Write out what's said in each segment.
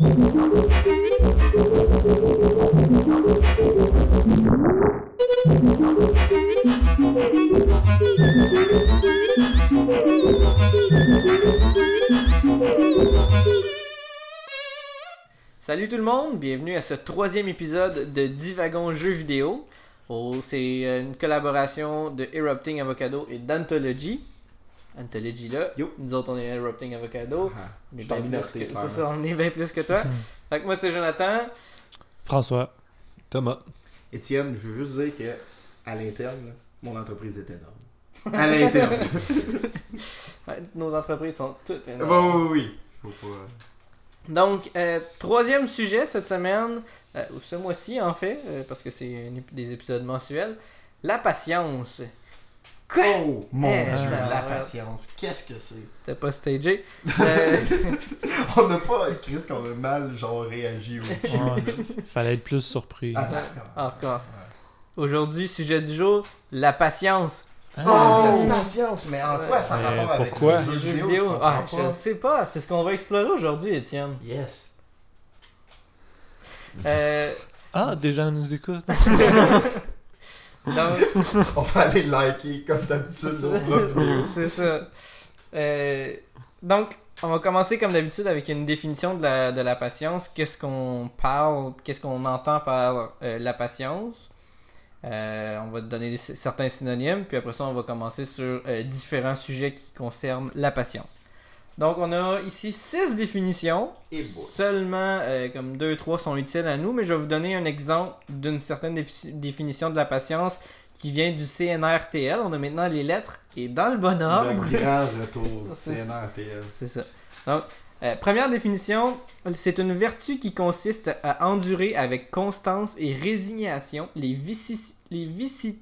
Salut tout le monde, bienvenue à ce troisième épisode de Divagon Jeux vidéo. Oh, c'est euh, une collaboration de Erupting Avocado et d'Anthology. Anthology là, Yo. nous autres on est Erupting Avocado. Ah, On je est bien plus que- ça, on est bien plus que toi. fait que moi c'est Jonathan. François. Thomas. Étienne, je veux juste dire que à l'interne, mon entreprise est énorme. À l'interne. Nos entreprises sont toutes énormes. bon, oui, oui. Faut pas. Donc, euh, troisième sujet cette semaine, euh, ou ce mois-ci en fait, euh, parce que c'est des épisodes mensuels, la patience. Quoi? Oh mon Eh, dieu, ah, la ouais. patience, qu'est-ce que c'est? C'était pas stagé. Euh, On n'a pas, Chris, qu'on a mal, genre, réagi au Ouais, fallait être plus surpris. Attends, Ah, on recommence. Aujourd'hui, sujet du jour, la patience. Oh, la patience, mais en quoi ça a Mais rapport avec pourquoi? le Les jeu jeux vidéo? je Ah, je pas. sais pas, c'est ce qu'on va explorer aujourd'hui, Étienne. Yes. Euh, Ah, des gens nous écoutent. donc, On va aller liker comme d'habitude c'est ça. Euh, donc, on va commencer comme d'habitude avec une définition de la, de la patience. Qu'est-ce qu'on parle, qu'est-ce qu'on entend par euh, la patience? Euh, on va te donner des- certains synonymes, puis après ça, on va commencer sur différents sujets qui concernent la patience. Donc, on a ici six définitions. Et. Seulement, euh, comme deux, trois sont utiles à nous, mais je vais vous donner un exemple d'une certaine défi- définition de la patience qui vient du CNRTL. On a maintenant les lettres et dans le bon ordre. Le grand retour du. CNRTL. C'est ça. Donc, euh, première définition, c'est une vertu qui consiste à endurer avec constance et résignation les, vicis- les vicissitudes,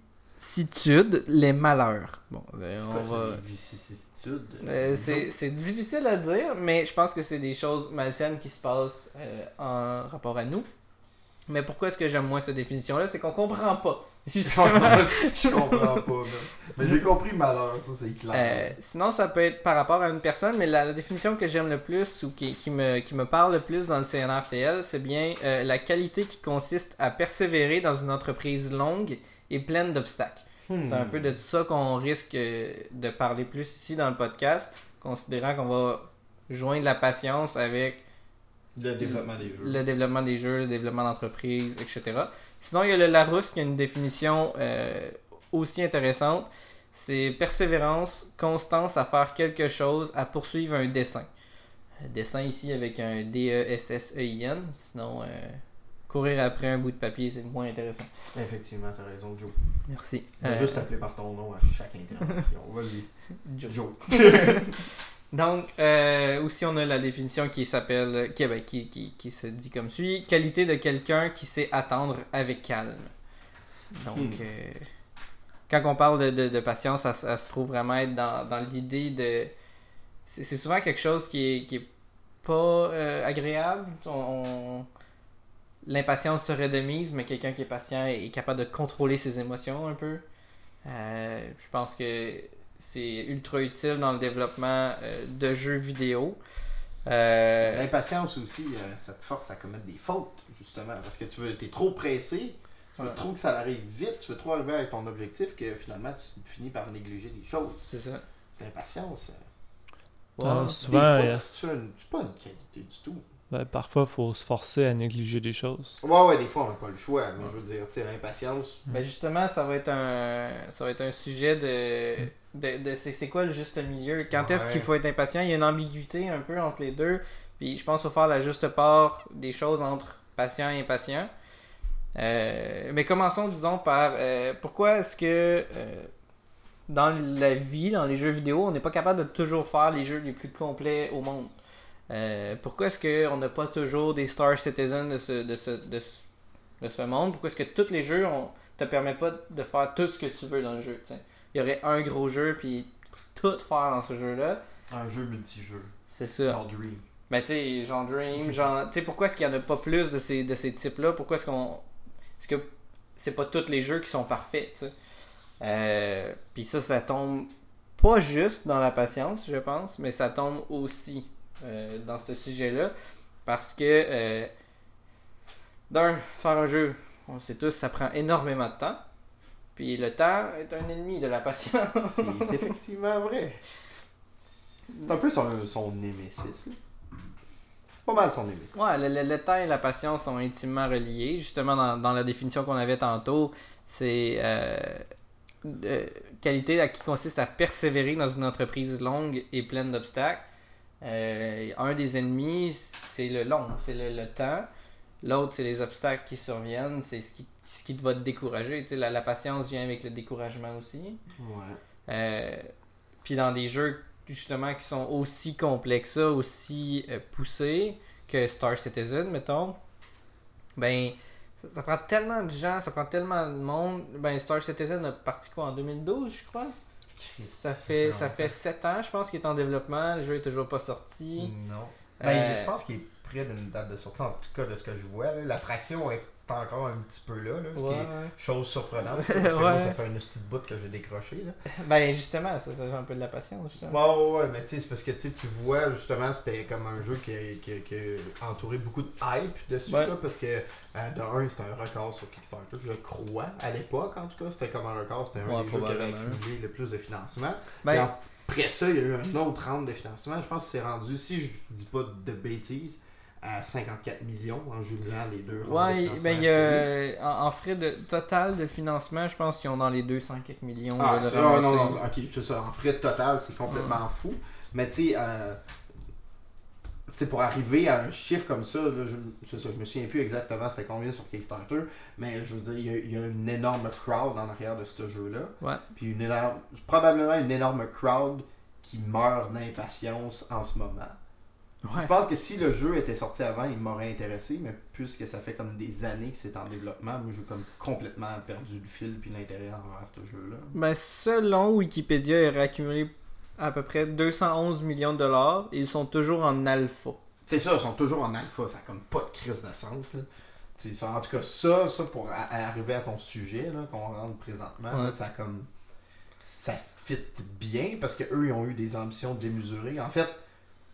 les malheurs. Bon, C'est on va... vicissitudes? Euh, c'est c'est difficile à dire, mais je pense que c'est des choses malsaines qui se passent euh, en rapport à nous. Mais pourquoi est-ce que j'aime moins cette définition-là? C'est qu'on comprend pas. Justement. je comprends pas. Mais j'ai compris malheur, ça c'est clair. Euh, sinon, ça peut être par rapport à une personne, mais la, la définition que j'aime le plus ou qui, qui me, qui me parle le plus dans le CNRTL, c'est bien euh, la qualité qui consiste à persévérer dans une entreprise longue et pleine d'obstacles. Hmm. C'est un peu de ça qu'on risque euh, de parler plus ici dans le podcast, considérant qu'on va joindre la patience avec Le développement des jeux. le développement des jeux, le développement d'entreprise, etc. Sinon, il y a le Larousse qui a une définition euh, aussi intéressante. C'est persévérance, constance à faire quelque chose, à poursuivre un dessin. Un dessin ici avec un D-E-S-S-E-I-N. Sinon, euh, courir après un bout de papier, c'est moins intéressant. Effectivement, t'as raison, Joe. Merci. Je vais Euh, juste t'appeler par ton nom à chaque intervention. Vas-y. Joe. Joe. Donc, euh, aussi, on a la définition qui s'appelle, qui, ben, qui, qui, qui se dit comme suit qualité de quelqu'un qui sait attendre avec calme. Donc, Hmm. euh, quand on parle de, de, de patience, ça, ça se trouve vraiment être dans, dans l'idée de. C'est souvent quelque chose qui est, qui est pas agréable. On- on- L'impatience serait de mise, mais quelqu'un qui est patient est capable de contrôler ses émotions un peu. Euh, je pense que c'est ultra utile dans le développement euh, de jeux vidéo. Euh, L'impatience aussi, euh, ça te force à commettre des fautes, justement. Parce que tu veux, t'es trop pressé, tu veux Ouais. trop que ça arrive vite, tu veux trop arriver avec ton objectif que finalement tu finis par négliger des choses. c'est ça. L'impatience, Ah, souvent, c'est pas une qualité du tout. Ben, parfois, il faut se forcer à négliger des choses. Ouais, ouais, des fois on n'a pas le choix, mais je veux dire, tu sais, l'impatience. Ben justement, ça va être un, ça va être un sujet de, de, de- c'est, c'est quoi le juste milieu? Quand est-ce qu'il faut être impatient? Il y a une ambiguïté un peu entre les deux. Puis je pense qu'il faut faire la juste part des choses entre patient et impatient. Euh, mais commençons, disons, par euh, pourquoi est-ce que euh, dans la vie, dans les jeux vidéo, on n'est pas capable de toujours faire les jeux les plus complets au monde? Euh, Pourquoi est-ce qu'on n'a pas toujours des Star Citizen de ce, de ce, de ce, de ce monde? Pourquoi est-ce que tous les jeux on, te permettent pas de faire tout ce que tu veux dans le jeu t'sais? Il y aurait un gros jeu, puis tout faire dans ce jeu-là. Un jeu multijeu. C'est ça. Genre Dream. Ben, tu sais, genre Dream, genre. Tu sais, pourquoi est-ce qu'il y en a pas plus de ces, de ces types-là? Pourquoi est-ce qu'on. Est-ce que c'est pas tous les jeux qui sont parfaits, tu sais? Euh, Puis ça, ça tombe pas juste dans la patience, je pense, mais ça tombe aussi euh, dans ce sujet-là. Parce que, euh, d'un, faire un jeu, on sait tous, ça prend énormément de temps. Puis le temps est un ennemi de la patience. C'est effectivement vrai. C'est un peu son, son némésis. là. Pas mal son némésis. Ouais, le, le- le temps et la patience sont intimement reliés. Justement, dans, dans la définition qu'on avait tantôt, c'est euh, qualité à- qui consiste à persévérer dans une entreprise longue et pleine d'obstacles. Euh, un des ennemis, c'est le long, c'est le, le temps. L'autre, c'est les obstacles qui surviennent, c'est ce qui, ce qui va te décourager. Tu sais, la, la patience vient avec le découragement aussi. Ouais. Euh, puis dans des jeux justement qui sont aussi complexes, aussi euh, poussés que Star Citizen, mettons, ben ça, ça prend tellement de gens, ça prend tellement de monde. Ben Star Citizen a parti quoi en 2012, je crois? Ça fait ça fait 7 ans, je pense, qu'il est en développement. Le jeu est toujours pas sorti. Non. Ben, Euh, je pense qu'il est près d'une date de sortie, en tout cas de ce que je vois. là. L'attraction est encore un petit peu là. là ce qui Ouais, est ouais. chose surprenante. parce que Ouais. moi, ça fait un petit bout que j'ai décroché. Là. Ben justement, ça, ça fait un peu de la patience. justement. Ouais, ouais, mais tu sais, c'est parce que tu vois, justement, c'était comme un jeu qui a, qui qui a entouré beaucoup de hype dessus, là, parce que, euh, de un, c'était un record sur Kickstarter, je crois, à l'époque, en tout cas, c'était comme un record, c'était un des jeux qui avait accumulé le plus de financement. Ben, après ça, il y a eu un autre round de financement, je pense que c'est rendu, si je dis pas de bêtises, à 54 millions en jumelant les deux de financement. ben il y a en, en frais de total de financement, je pense qu'ils ont dans les 200 quelques millions Ah, de ah, non, non, ok, c'est ça. En frais total, c'est complètement fou. Mais tu sais, euh, tu sais, pour arriver à un chiffre comme ça, là, je, ça, me souviens plus exactement c'était combien sur Kickstarter, mais je veux dire, il y a, il y a une énorme crowd en arrière de ce jeu-là. Ouais. Puis une énorme, probablement une énorme crowd qui meurt d'impatience en ce moment. Ouais. Je pense que si le jeu était sorti avant, il m'aurait intéressé, mais puisque ça fait comme des années que c'est en développement, moi j'ai comme complètement perdu le fil puis l'intérêt envers ce jeu-là. Ben, selon Wikipédia, il aurait accumulé à peu près 211 millions de dollars et ils sont toujours en alpha. C'est ça, ils sont toujours en alpha, ça a comme pas de crise de sens. Là. Ça- en tout cas, ça, ça pour arriver à ton sujet là, qu'on rentre présentement, Ouais. là, ça comme. Ça fit bien parce que eux ils ont eu des ambitions démesurées. En fait,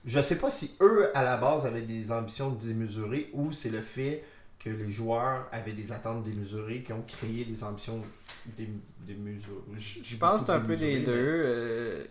je sais pas si eux à la base avaient des ambitions démesurées ou c'est le fait que les joueurs avaient des attentes démesurées qui ont créé des ambitions dé- démesurées. Je pense que c'est un peu des deux. euh,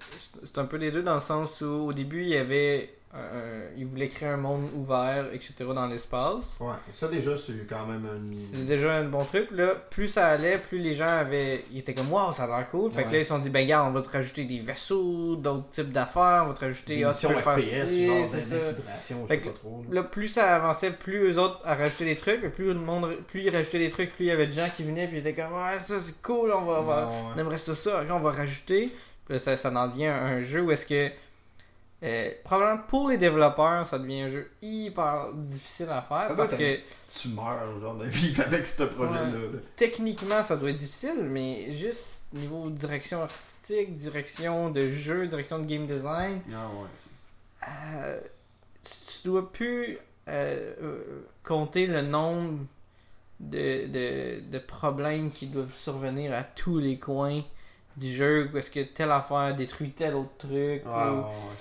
c'est un peu des deux dans le sens où au début, il y avait. Un- un- ils voulaient créer un monde ouvert, etc. dans l'espace. Ouais, ça déjà c'est quand même un. C'est déjà un bon truc. Là, plus ça allait, plus les gens avaient. Ils étaient comme waouh, ça a l'air cool. Fait que là, ils se sont dit, ben regarde, on va te rajouter des vaisseaux, d'autres types d'affaires, on va te rajouter. des ah, tu peux faire FPS, ci, genre d'infiltration, je sais pas trop. là. Là, plus ça avançait, plus eux autres à rajouter des trucs, et plus le monde, plus ils rajoutaient des trucs, plus il y avait des gens qui venaient, puis ils étaient comme ouais ça c'est cool, on va, on va- Ouais, on aimerait ça ça, on va rajouter. Puis là, ça, ça en devient un, un jeu où est-ce que euh, probablement pour les développeurs, ça devient un jeu hyper difficile à faire Ça parce que petite tumeur, genre, de vivre avec ce projet-là. là. techniquement ça doit être difficile, mais juste niveau direction artistique, direction de jeu, direction de game design, Ah ouais, c'est- Euh, tu, tu dois plus euh, compter le nombre de, de, de problèmes qui doivent survenir à tous les coins du jeu parce que telle affaire détruit tel autre truc. Ou- ouais, ouais.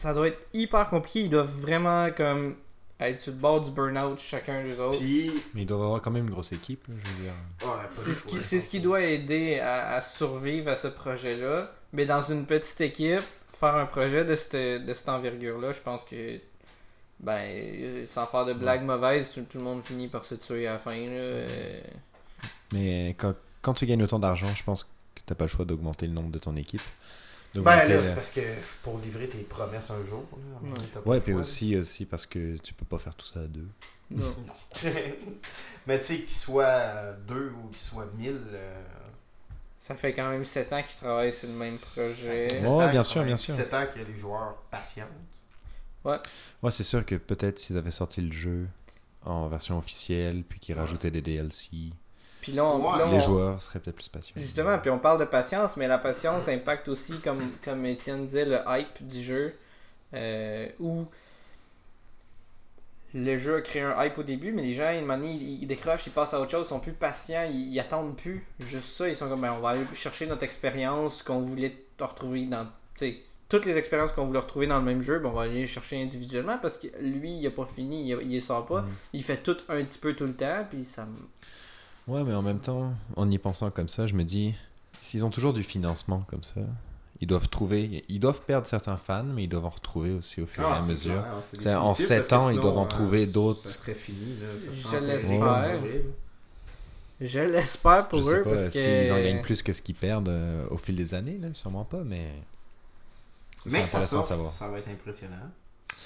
Ça doit être hyper compliqué. Ils doivent vraiment comme être sur le bord du burn-out chacun des autres. Puis, Mais ils doivent avoir quand même une grosse équipe, là, je veux dire. ouais, C'est ce, qui, c'est ce qui doit aider à, à survivre à ce projet-là. Mais dans une petite équipe, faire un projet de cette, de cette envergure-là, je pense que, ben, sans faire de blagues mauvaises, tout, tout le monde finit par se tuer à la fin. Là. Euh, Mais quand, quand tu gagnes autant d'argent, je pense que t'as pas le choix d'augmenter le nombre de ton équipe. Ben là, c'est parce que pour livrer tes promesses un jour, là, Ouais, puis aussi, aussi parce que tu peux pas faire tout ça à deux. non. Mais tu sais, qu'il soit euh, deux ou qu'il soit mille. euh, Ça fait quand même 7 ans qu'ils travaillent sur le même projet. sept Ouais, ans bien sûr, bien sûr. 7 ans que les joueurs patientent. Ouais, c'est sûr que peut-être s'ils avaient sorti le jeu en version officielle, puis qu'ils Ouais. rajoutaient des DLC, Puis là, on, Ouais, là, les joueurs seraient peut-être plus patients. Justement, puis on parle de patience, mais la patience impacte aussi, comme, comme Étienne disait, le hype du jeu. euh, où le jeu a créé un hype au début, mais les gens, une manière, ils, ils décrochent, ils passent à autre chose, ils sont plus patients, ils, ils attendent plus. Juste ça, ils sont comme, ben, on va aller chercher notre expérience qu'on voulait te retrouver dans, tu sais, toutes les expériences qu'on voulait retrouver dans le même jeu, ben, on va aller les chercher individuellement parce que lui, il a pas fini, il, il sort pas. Mm. Il fait tout un petit peu tout le temps, puis ça me- Ouais, mais en même temps, en y pensant comme ça, je me dis, s'ils ont toujours du financement comme ça, ils doivent trouver, ils doivent perdre certains fans, mais ils doivent en retrouver aussi au fur et Ah, à mesure. T'sais, en définitif, sept parce que ans, ils doivent en euh, trouver d'autres. Ça serait fini, là. Ça Je l'espère. Je l'espère pour je eux pas parce que. s'ils en gagnent plus que ce qu'ils perdent euh, au fil des années, là, sûrement pas, mais c'est Mais que ça à sort, savoir. ça va être impressionnant.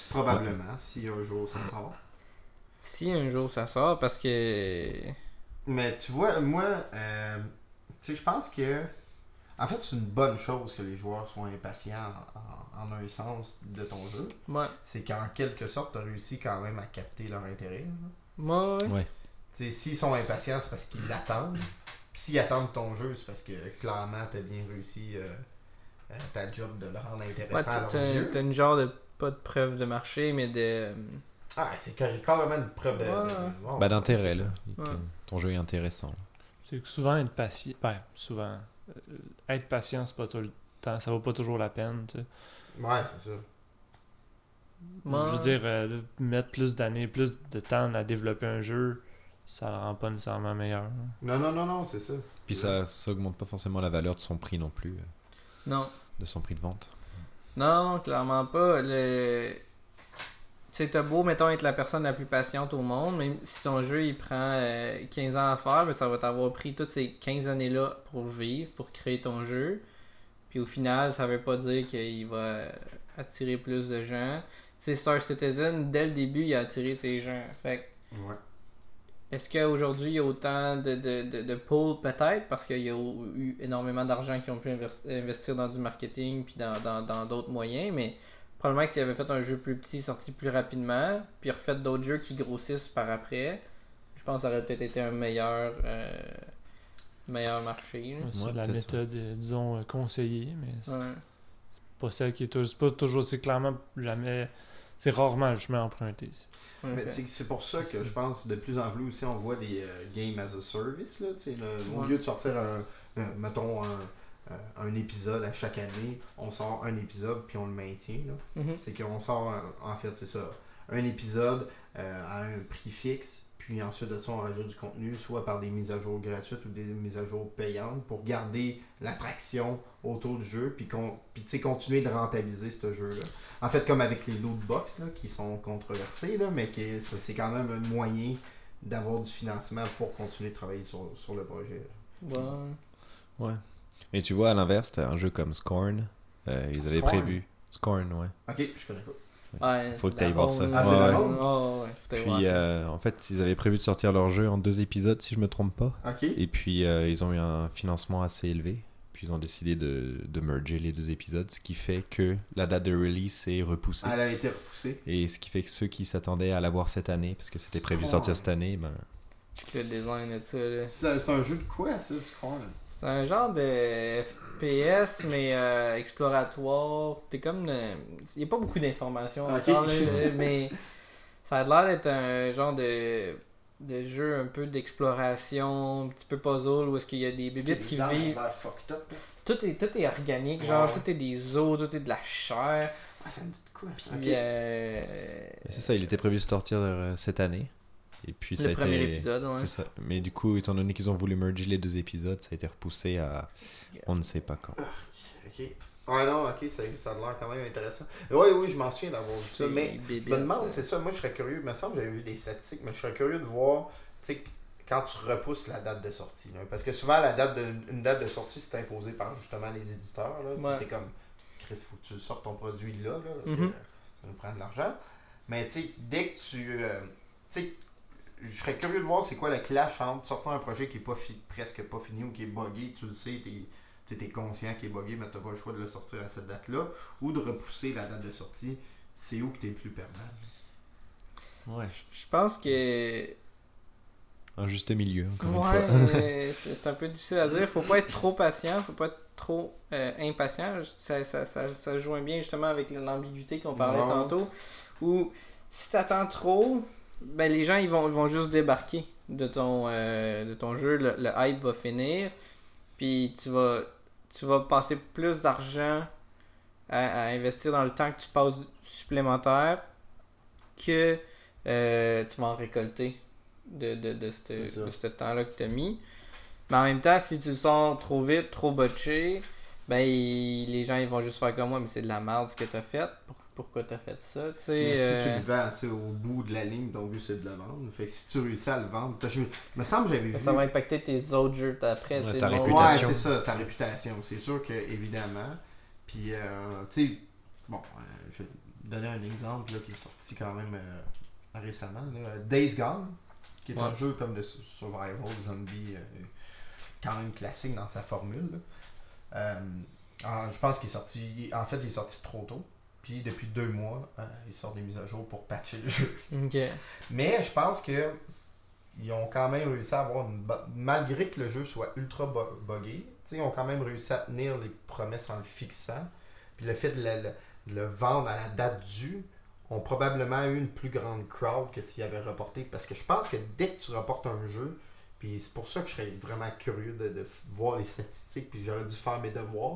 Probablement, si un jour ça sort. Si un jour ça sort, parce que. Mais tu vois, moi, euh, tu sais, je pense que. En fait, c'est une bonne chose que les joueurs soient impatients en, en un sens de ton jeu. Ouais. C'est qu'en quelque sorte, tu as réussi quand même à capter leur intérêt. là. Moi, ouais. Ouais. Tu sais, s'ils sont impatients, c'est parce qu'ils l'attendent. Puis s'ils attendent ton jeu, c'est parce que clairement, tu as bien réussi euh, euh, ta job de le rendre Ouais, intéressant à t'as leurs yeux. t'as une genre de. Pas de preuve de marché, mais de. Ah, c'est car- carrément une preuve de. Ouais. de- bon, Bah, d'intérêt, là. Ton jeu est intéressant. C'est que souvent être patient. Ben, souvent. euh, être patient, c'est pas tout le temps. Ça vaut pas toujours la peine, tu sais. Ouais, c'est ça. Moi, Je veux dire, euh, mettre plus d'années, plus de temps à développer un jeu, ça le rend pas nécessairement meilleur. hein. Non, non, non, non, c'est ça. Puis ça, ça augmente pas forcément la valeur de son prix non plus, euh, Non. de son prix de vente. Non, non, clairement pas. Le... Tu sais, t'as beau, mettons, être la personne la plus patiente au monde, même si ton jeu il prend euh, 15 ans à faire, mais ça va t'avoir pris toutes ces 15 années-là pour vivre, pour créer ton jeu. Puis au final, ça veut pas dire qu'il va euh, attirer plus de gens. Tu Star Citizen, dès le début, il a attiré ces gens. Fait que Ouais. est-ce qu'aujourd'hui, il y a autant de, de, de, de pools Peut-être, parce qu'il y a eu énormément d'argent qui ont pu investir dans du marketing puis dans dans- dans d'autres moyens, mais probablement que s'il avait fait un jeu plus petit, sorti plus rapidement, puis refait d'autres jeux qui grossissent par après, je pense que ça aurait peut-être été un meilleur, euh, meilleur marché. Ouais, C'est Ouais, la méthode, euh, disons, euh, conseillée, mais c'est Ouais. pas celle qui est toujours. C'est pas toujours. C'est clairement jamais. C'est rarement le chemin emprunté. c'est- Mais Ok. c'est c'est pour ça que je pense de plus en plus aussi on voit des euh, games as a service. Là, Au lieu de sortir un, un- mettons un, euh, un épisode à chaque année, on sort un épisode puis on le maintient. Mhm. C'est qu'on sort un- en fait c'est ça. Un épisode euh, à un prix fixe, puis ensuite de ça on rajoute du contenu, soit par des mises à jour gratuites ou des mises à jour payantes pour garder l'attraction autour du jeu, puis, qu'on- puis tu sais, continuer de rentabiliser ce jeu-là. En fait, comme avec les loot box là, qui sont controversés, là, mais que c'est quand même un moyen d'avoir du financement pour continuer de travailler sur, sur le projet. là. Ouais. Et tu vois, à l'inverse, t'as un jeu comme Scorn. euh, ils avaient Scorn? prévu. Scorn, ouais. Ok, je connais pas. Ouais, Faut que t'ailles de la voir ça. Ah, c'est de Ouais, ouais, ouais, faut t'ailler voir Puis, ça. euh, en fait, ils avaient prévu de sortir leur jeu en deux épisodes, si je me trompe pas. Ok. Et puis, euh, ils ont eu un financement assez élevé. Puis, ils ont décidé de, de merger les deux épisodes, ce qui fait que la date de release est repoussée. Elle a été repoussée. Et ce qui fait que ceux qui s'attendaient à l'avoir cette année, parce que c'était prévu Scorn. sortir cette année, ben, Le design de ça, là. C'est un, c'est un jeu de quoi ça, Scorn? C'est un genre de FPS, mais euh, exploratoire. T'es comme. Il n'y a pas beaucoup d'informations Ok. encore, là, mais ça a l'air d'être un genre de, de jeu un peu d'exploration, un petit peu puzzle, où est-ce qu'il y a des bébites qui vivent. Tout est, tout est organique, Ouais, genre, ouais. tout est des os, tout est de la chair. Ah, ça me dit de quoi ça? Puis, Ok. euh, c'est ça, il était prévu de sortir euh, cette année. Et puis, ça a le premier été. épisode, ouais. C'est ça. Mais du coup, étant donné qu'ils ont voulu merger les deux épisodes, ça a été repoussé à on ne sait pas quand. Ok. Ouais, non, ok, ça, ça a l'air quand même intéressant. Oui, oui, je m'en souviens d'avoir vu ça, mais je me demande, bébites, c'est ça, moi je serais curieux, il me semble que j'avais vu des statistiques, mais je serais curieux de voir, tu sais, quand tu repousses la date de sortie. là. parce que souvent, la date de, une date de sortie, c'est imposé par justement les éditeurs. Ouais. C'est comme, Chris, faut que tu sortes ton produit là, là parce que ça nous prend de l'argent. Mais tu sais, dès que tu. euh, tu sais, je serais curieux de voir c'est quoi le clash entre sortir un projet qui est pas fi- presque pas fini ou qui est buggé, tu le sais, tu es, conscient qu'il est buggé, mais tu pas le choix de le sortir à cette date-là, ou de repousser la date de sortie. C'est où que tu es le plus perdant? Ouais. Je pense que Un juste milieu, encore une Ouais, fois. euh, c'est un peu difficile à dire. Faut pas être trop patient, faut pas être trop euh, impatient. Ça, ça, ça, ça joint bien justement avec l'ambiguïté qu'on parlait tantôt. Où si t'attends trop, ben les gens ils vont, ils vont juste débarquer de ton, euh, de ton jeu. Le, le hype va finir. Puis tu vas, tu vas passer plus d'argent à, à investir dans le temps que tu passes supplémentaire que euh, tu vas en récolter de, de, de ce temps-là que tu as mis. Mais en même temps, si tu le sors trop vite, trop botché, ben il- les gens ils vont juste faire comme moi, mais c'est de la merde ce que tu as fait. Pourquoi tu as fait ça? Tu sais, Mais si tu euh, le vends tu sais, au bout de la ligne, ton but c'est de le vendre. Fait que si tu réussis à le vendre, t'as- je me semble que j'avais ça, vu. ça va impacter tes autres jeux après. Ouais, ta réputation. Ouais, c'est ça, ta réputation. C'est sûr que, évidemment. Puis, euh, tu sais, bon, euh, je vais te donner un exemple là, qui est sorti quand même euh, récemment. là. Days Gone, qui est un jeu comme de su- survival zombie, euh, quand même classique dans sa formule. je pense qu'il est sorti. En fait, il est sorti trop tôt. Puis, depuis deux mois, euh, il sort des mises à jour pour patcher le jeu. Mais je pense que ils ont quand même réussi à avoir une malgré que le jeu soit ultra bu- buggé, ils ont quand même réussi à tenir les promesses en le fixant. Puis le fait de le, le- de le vendre à la date due ont probablement eu une plus grande crowd que s'ils avaient reporté. Parce que je pense que dès que tu reportes un jeu, puis c'est pour ça que je serais vraiment curieux de, voir les statistiques, puis j'aurais dû faire mes devoirs.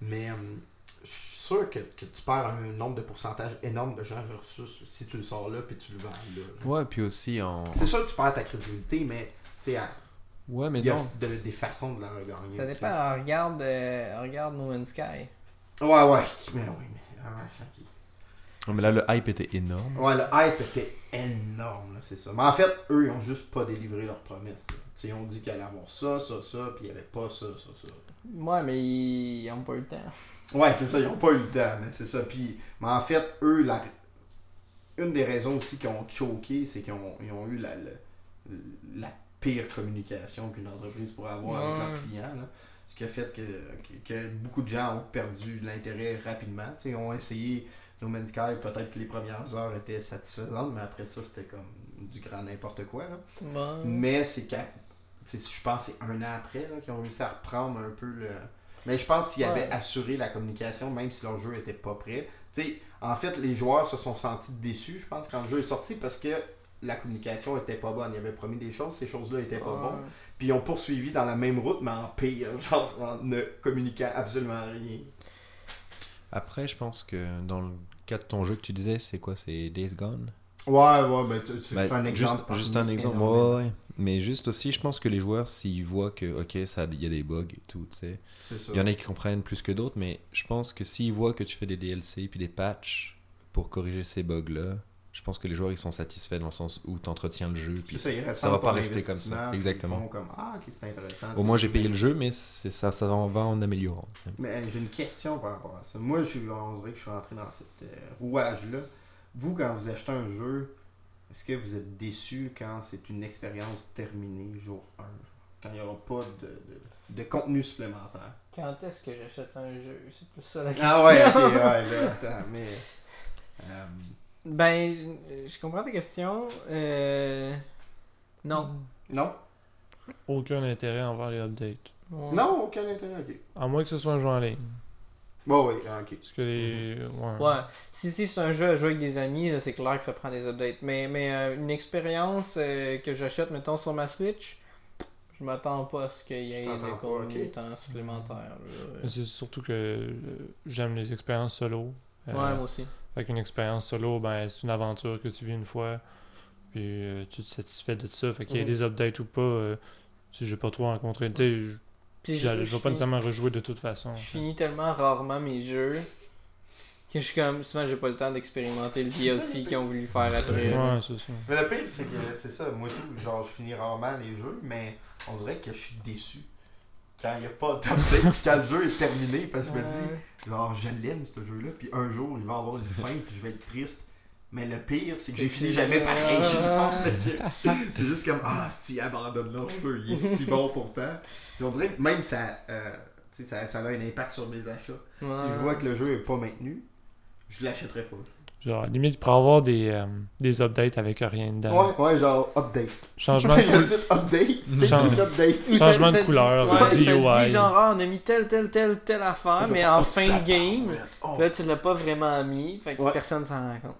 Mais hum, je suis sûr que, que tu perds un nombre de pourcentage énorme de gens versus si tu le sors là puis tu le vends là. Ouais, puis aussi en. C'est sûr que tu perds ta crédibilité, mais tu sais, Ouais, mais il y a non. de- des façons de la regagner. Ça dépend. Regarde, euh, regarde No Man's Sky. Ouais, ouais. Mais oui, mais. ah ouais, Non, mais là, le hype était énorme. Ouais, le hype était énorme, là, c'est ça. Mais en fait, eux, ils ont juste pas délivré leurs promesses. là. Tu sais, ils ont dit qu'il allait avoir ça, ça, ça, puis il n'y avait pas ça, ça, ça. Ouais, mais ils ont pas eu le temps. Ouais, c'est ça, ils ont pas eu le temps, mais c'est ça. Puis, mais en fait, eux, la... une des raisons aussi qu'ils ont choqué, c'est qu'ils ont, ils ont eu la, la, la pire communication qu'une entreprise pourrait avoir avec leurs clients. là. Ce qui a fait que, que, que beaucoup de gens ont perdu l'intérêt rapidement. Ils ont essayé No Man's Sky, peut-être que les premières heures étaient satisfaisantes, mais après ça, c'était comme du grand n'importe quoi. Là. Ouais. Mais c'est qu'à- je pense que c'est un an après qu'ils ont réussi à reprendre un peu le. Mais je pense qu'ils Ouais. avaient assuré la communication, même si leur jeu était pas prêt. Tu sais, en fait, les joueurs se sont sentis déçus, je pense, quand le jeu est sorti, parce que la communication était pas bonne. Ils avaient promis des choses, ces choses-là étaient pas Ouais. bonnes. Puis ils ont poursuivi dans la même route, mais en pire, genre en ne communiquant absolument rien. Après, je pense que dans le cas de ton jeu que tu disais, c'est quoi? C'est Days Gone? Ouais, ouais, ben tu- tu- Ben, c'est un juste, exemple. juste un exemple. Ouais, ouais. Mais juste aussi, je pense que les joueurs, s'ils voient que, ok, il y a des bugs et tout, tu sais. Il y en a qui comprennent plus que d'autres, mais je pense que s'ils voient que tu fais des DLC puis des patchs pour corriger ces bugs-là, je pense que les joueurs ils sont satisfaits dans le sens où tu entretiens le jeu puis ça, ça, va pas rester comme ça. Exactement. Comme Ah, ok, c'est intéressant. Au moins j'ai payé le jeu, mais ça, ça en va en améliorant. Mais euh, j'ai une question par rapport à ça. Moi, je suis, on dirait que je suis rentré dans cet euh, rouage-là. Vous, quand vous achetez un jeu, est-ce que vous êtes déçu quand c'est une expérience terminée, jour 1 Quand il n'y aura pas de, de, de contenu supplémentaire? Quand est-ce que j'achète un jeu? C'est plus ça la question. Ah ouais, ok, ouais, là, attends, mais. euh, Ben, je, comprends ta question. Euh... Non. non? Aucun intérêt envers les updates. Ouais. Non, aucun intérêt, ok. À moins que ce soit un jeu en ligne. Bon, oui, ok. Parce que les. Ouais. Ouais. Si, si c'est un jeu à jouer avec des amis, là, c'est clair que ça prend des updates. Mais, mais euh, une expérience euh, que j'achète, mettons, sur ma Switch, je m'attends pas à ce qu'il y ait des pas, contenu ok. temps supplémentaire. là. Mais C'est surtout que euh, j'aime les expériences solo. Euh, Ouais, moi aussi. Fait qu'une expérience solo, ben, c'est une aventure que tu vis une fois. Puis euh, tu te satisfais de ça. Fait qu'il y ait Mhm. des updates ou pas, euh, si j'ai pas trop rencontré. Tu sais, je- Puis je vais pas finis- nécessairement rejouer de toute façon. Je finis tellement rarement mes jeux que je suis comme. Souvent, j'ai pas le temps d'expérimenter le DLC qu'ils ont voulu faire après. Ouais, c'est ça. Mais le pire, c'est que c'est ça. Moi, tout, genre, je finis rarement les jeux, mais on dirait que je suis déçu quand il n'y a pas d'update, quand le jeu est terminé, parce que je me dis, genre, je l'aime ce jeu-là, puis un jour, il va avoir une fin, puis je vais être triste. Mais le pire, c'est que j'ai fini jamais pareil. genre. c'est juste comme, ah, si abandonne là, le jeu, il est si bon pourtant. Puis on dirait que même ça, euh, tu sais, ça, ça a un impact sur mes achats. Si je vois que le jeu est pas maintenu, je l'achèterai pas. Genre, limite, il pourrait avoir des, euh, des updates avec rien dedans. Ouais, ouais, genre, update. Changement de couleur. le titre update, c'est Change- tout update. Il Changement de couleur, ouais, du ça UI. dit genre, ah, on a mis telle, telle, telle, telle affaire, mais en oh, fin de game, Oh. là, tu l'as pas vraiment mis, fait que Ouais. personne s'en rend compte.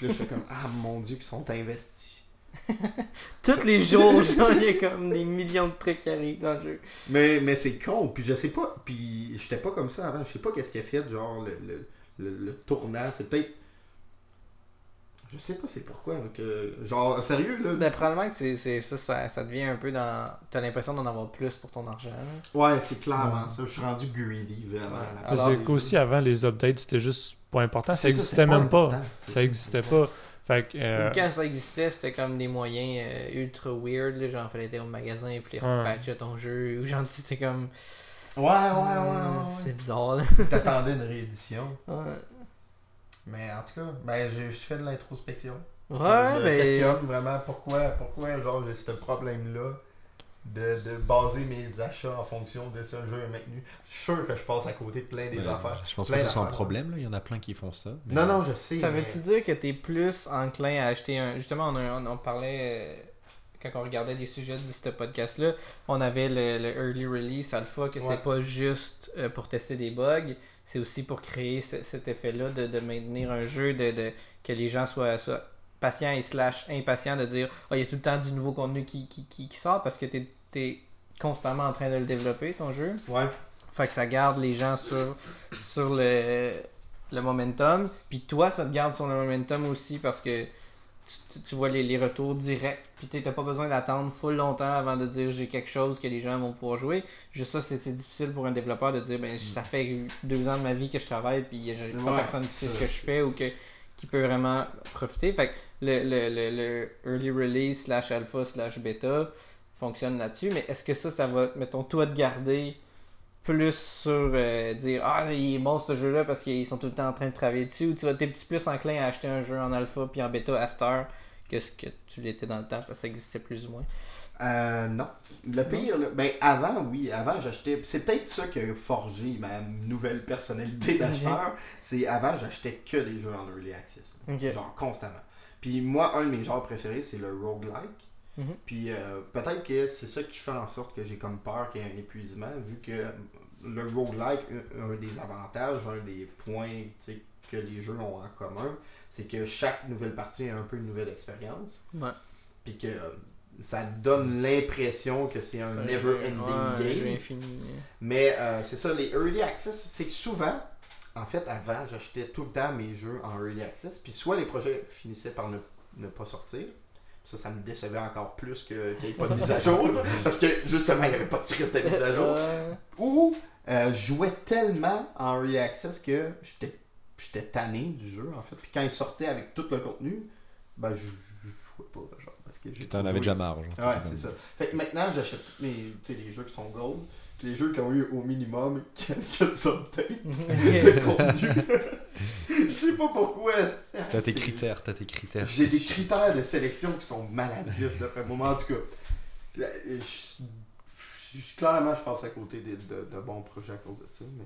Puis là, je fais comme, ah mon dieu, qu'ils sont investis. Tous les jours, genre, il y a comme des millions de trucs qui arrivent dans le jeu. Mais, mais c'est con, puis je sais pas, puis j'étais pas comme ça avant, je sais pas qu'est-ce qu'il a fait, genre le, le, le, le tournant, c'est peut-être. Je sais pas c'est pourquoi, que, genre, sérieux là. Ben, probablement que c'est c'est ça, ça, ça devient un peu dans. T'as l'impression d'en avoir plus pour ton argent. Ouais, c'est clairement Ouais. ça, je suis rendu greedy, vraiment. Ouais. Parce que aussi jeux. avant les updates, c'était juste pas important. Ça C'est existait c'était pas même pas. Ça existait exact. pas. Fait que, euh, Quand ça existait, c'était comme des moyens euh, ultra weird. Là, genre, fallait aller au magasin et puis Ouais. patcher ton jeu. Ou genre, c'était comme. Ouais, ouais, ouais, euh, ouais. C'est bizarre, là. T'attendais une réédition. Ouais, Mais en tout cas, ben, je fais de l'introspection. ouais je me ben. questionne vraiment pourquoi, pourquoi genre, j'ai ce problème-là de, de baser mes achats en fonction de ce jeu est maintenu. Je suis sûr que je passe à côté de plein des Ouais, affaires. Je pense Plein pas que ce soit un problème, là. il y en a plein qui font ça. mais- Non, non, je sais. Ça mais- veut-tu dire que t'es plus enclin à acheter un. Justement, on, a- on, on parlait. euh, Quand on regardait les sujets de ce podcast-là, on avait le, le Early Release Alpha, que Ouais. c'est pas juste euh, pour tester des bugs, c'est aussi pour créer ce- cet effet-là de, de maintenir un jeu, de, de- que les gens soient, soient patients et slash impatients de dire Ah, il y a tout le temps du nouveau contenu qui, qui, qui, qui sort? Parce que t'es es constamment en train de le développer, ton jeu. Ouais. Fait que ça garde les gens sur, sur le, le momentum. Puis toi, ça te garde sur le momentum aussi parce que tu, tu- tu vois les, les retours directs. Puis tu t'as pas besoin d'attendre full longtemps avant de dire j'ai quelque chose que les gens vont pouvoir jouer. Juste ça, c'est difficile pour un développeur de dire ben ça fait deux ans de ma vie que je travaille puis j'ai pas Ouais, personne qui sait ce que je fais ou que, qui peut vraiment profiter. Fait que le, le, le, le early release slash alpha slash beta fonctionne là-dessus. Mais est-ce que ça, ça va, mettons, toi de garder plus sur euh, dire Ah, il est bon ce jeu-là parce qu'ils sont tout le temps en train de travailler dessus ou tu vas t'es petit plus enclin à acheter un jeu en alpha puis en bêta à cette heure que ce que tu l'étais dans le temps parce que ça existait plus ou moins? Euh, non. Le pire, là, ben avant, oui, avant j'achetais. C'est peut-être ça qui a forgé ma nouvelle personnalité d'acheteur. C'est avant, j'achetais que des jeux en early access. Genre constamment. Puis moi, un de mes genres préférés, c'est le roguelike. Mhm. Puis euh, peut-être que c'est ça qui fait en sorte que j'ai comme peur qu'il y ait un épuisement, vu que le roguelike, un, un des avantages, un des points que les jeux ont en commun, c'est que chaque nouvelle partie est un peu une nouvelle expérience. Ouais. Puis que euh, ça donne l'impression que c'est un never ending Ouais, un jeu game. infini. Mais euh, c'est ça, les early access, c'est que souvent, en fait, avant, j'achetais tout le temps mes jeux en early access, puis soit les projets finissaient par ne, ne pas sortir, ça, ça me décevait encore plus que- qu'il n'y ait pas de mise à jour, parce que justement, il n'y avait pas de crise de mise à jour. Ou euh, je jouais tellement en early access que j'étais j'étais tanné du jeu, en fait. Puis quand il sortait avec tout le contenu, ben, je, je jouais pas, genre, parce que t'en avais déjà marre. genre, Ouais, c'est ça. Fait que maintenant, j'achète tous mes, les jeux qui sont gold, les jeux qui ont eu au minimum quelques updates de contenu. Je sais pas pourquoi. T'as tes critères, t'as tes critères. J'ai des critères de sélection qui sont maladifs, d'après moi. En tout cas, je, je- je- clairement, je passe à côté de, de- de bons projets à cause de ça, mais...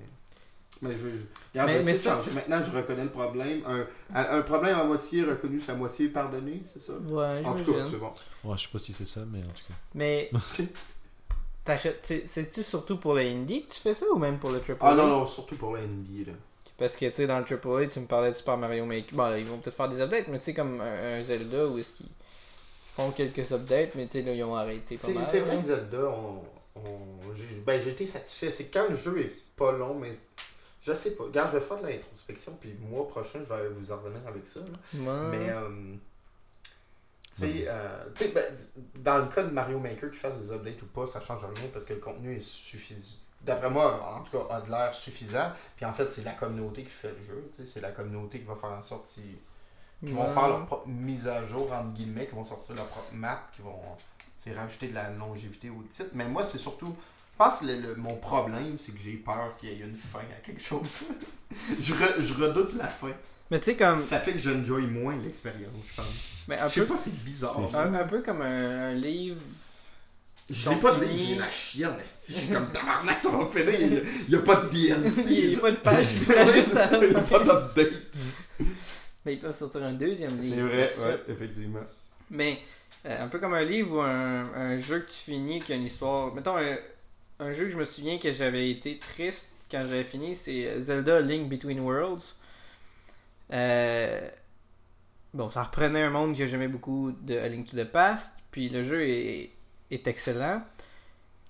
Mais je, je, regarde, Mais- ça. Maintenant, je reconnais le problème. Un, un, problème à moitié reconnu, c'est à moitié pardonné, c'est ça? Ouais, En tout cas, c'est bon. Ouais, je sais pas si c'est ça, mais en tout cas. Mais t'achètes, c'est- c'est-tu surtout pour le indie que tu fais ça ou même pour le triple Ah A? non, non, surtout pour la NBA, là. Parce que tu sais, dans le triple A, tu me parlais de Super Mario Maker. Bon, ils vont peut-être faire des updates, mais tu sais, comme un, un Zelda où est-ce qu'ils font quelques updates, mais tu sais, là, ils ont arrêté C'est vrai que Zelda, on, on- ben, été satisfait. C'est quand le jeu est pas long, mais je sais pas. Regarde, je vais faire de l'introspection, puis le mois prochain, je vais vous en revenir avec ça. Ouais. Mais, euh, euh, ben, dans le cas de Mario Maker, qu'il fasse des updates ou pas, ça change rien parce que le contenu est suffisant. D'après moi, en tout cas, a de l'air suffisant. Puis en fait, c'est la communauté qui fait le jeu. C'est la communauté qui va faire en sorte qu'ils qui vont Ouais. faire leur propre mise à jour, entre guillemets, qui vont sortir leur propre map, qui vont rajouter de la longévité au titre. Mais moi, c'est surtout. Je pense que le- le- mon problème, c'est que j'ai peur qu'il y ait une fin à quelque chose. je, re- je redoute la fin. Mais tu sais, comme. Ça fait que j'enjoy moins l'expérience, je pense. Mais Je sais peu, pas, c'est bizarre. un, un peu comme un, un livre. Je n'ai pas de fini. j'ai la chienne, je suis comme tabarnak, ça va finir. Il n'y a, pas de DLC. Il n'y a pas de page vrai, ça, il n'y a pas d'update. Mais ils peuvent sortir un deuxième livre. C'est vrai, ouais, effectivement. Mais euh, un peu comme un livre ou un, un jeu que tu finis qui a une histoire. Mettons un, un jeu que je me souviens que j'avais été triste quand j'avais fini, c'est Zelda Link Between Worlds. Euh, bon, ça reprenait un monde que j'aimais beaucoup de A Link to the Past, puis le jeu est, est excellent.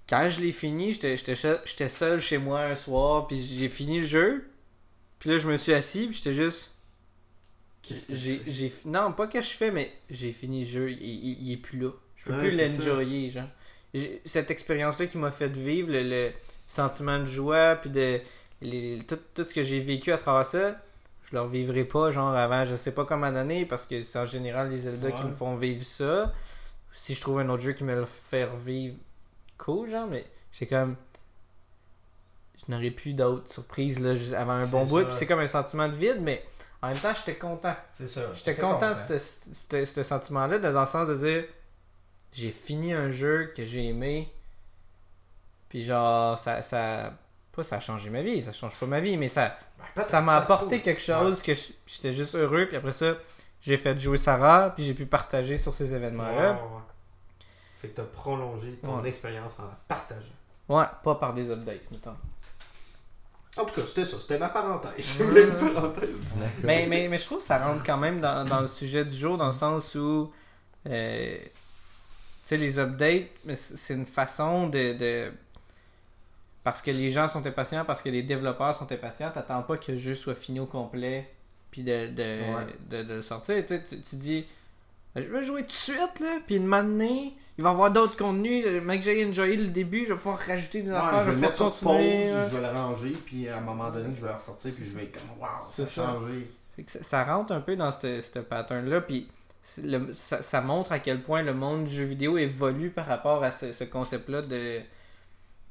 Quand je l'ai fini, j'étais- seul, chez moi un soir, puis j'ai fini le jeu. Puis là, je me suis assis, puis j'étais juste. J'ai, non, pas que je fais, mais j'ai fini le jeu. Il, il- il est plus là. Je peux Ouais, plus l'enjoyer, genre. Cette expérience-là qui m'a fait vivre le, le sentiment de joie, puis de les- tout, tout ce que j'ai vécu à travers ça, je le revivrai pas, genre avant, je sais pas comment d'années, parce que c'est en général les Zelda qui me font vivre ça. Si je trouve un autre jeu qui me le fait revivre, cool, genre, mais j'ai comme. Je n'aurais plus d'autres surprises là, juste avant un bon bout, puis c'est comme un sentiment de vide, mais en même temps, j'étais content. C'est ça. J'étais content de ce, ce- ce sentiment-là, dans le sens de dire j'ai fini un jeu que j'ai aimé, puis genre, ça, ça. Pas ça a changé ma vie, ça change pas ma vie, mais ça Ben, ça m'a apporté quelque chose que je- j'étais juste heureux, puis après ça, j'ai fait jouer Sarah, puis j'ai pu partager sur ces événements-là. ouais, ouais. Fait que t'as prolongé ton Ouais. expérience en la partageant. Ouais, pas par des updates, mettons. En tout cas, c'était ça. C'était ma parenthèse. Mais, mais, mais je trouve que ça rentre quand même dans, dans le sujet du jour, dans le sens où, euh, tu sais, les updates, c'est une façon de, de- Parce que les gens sont impatients, parce que les développeurs sont impatients, t'attends pas que le jeu soit fini au complet, puis de, de, Ouais. de, de le sortir. Tu, tu, dis, je veux jouer tout de suite, là, puis une donné, il va y avoir d'autres contenus, le mec j'ai enjoyé le début, je vais pouvoir rajouter des Ouais, affaires, je vais pouvoir mettre sur pause, continuer. je vais le ranger, puis à un moment donné, je vais le ressortir, puis je vais être comme waouh, ça a changé. Fait que ça, ça rentre un peu dans ce pattern-là, puis le- ça, ça montre à quel point le monde du jeu vidéo évolue par rapport à ce, ce concept-là de,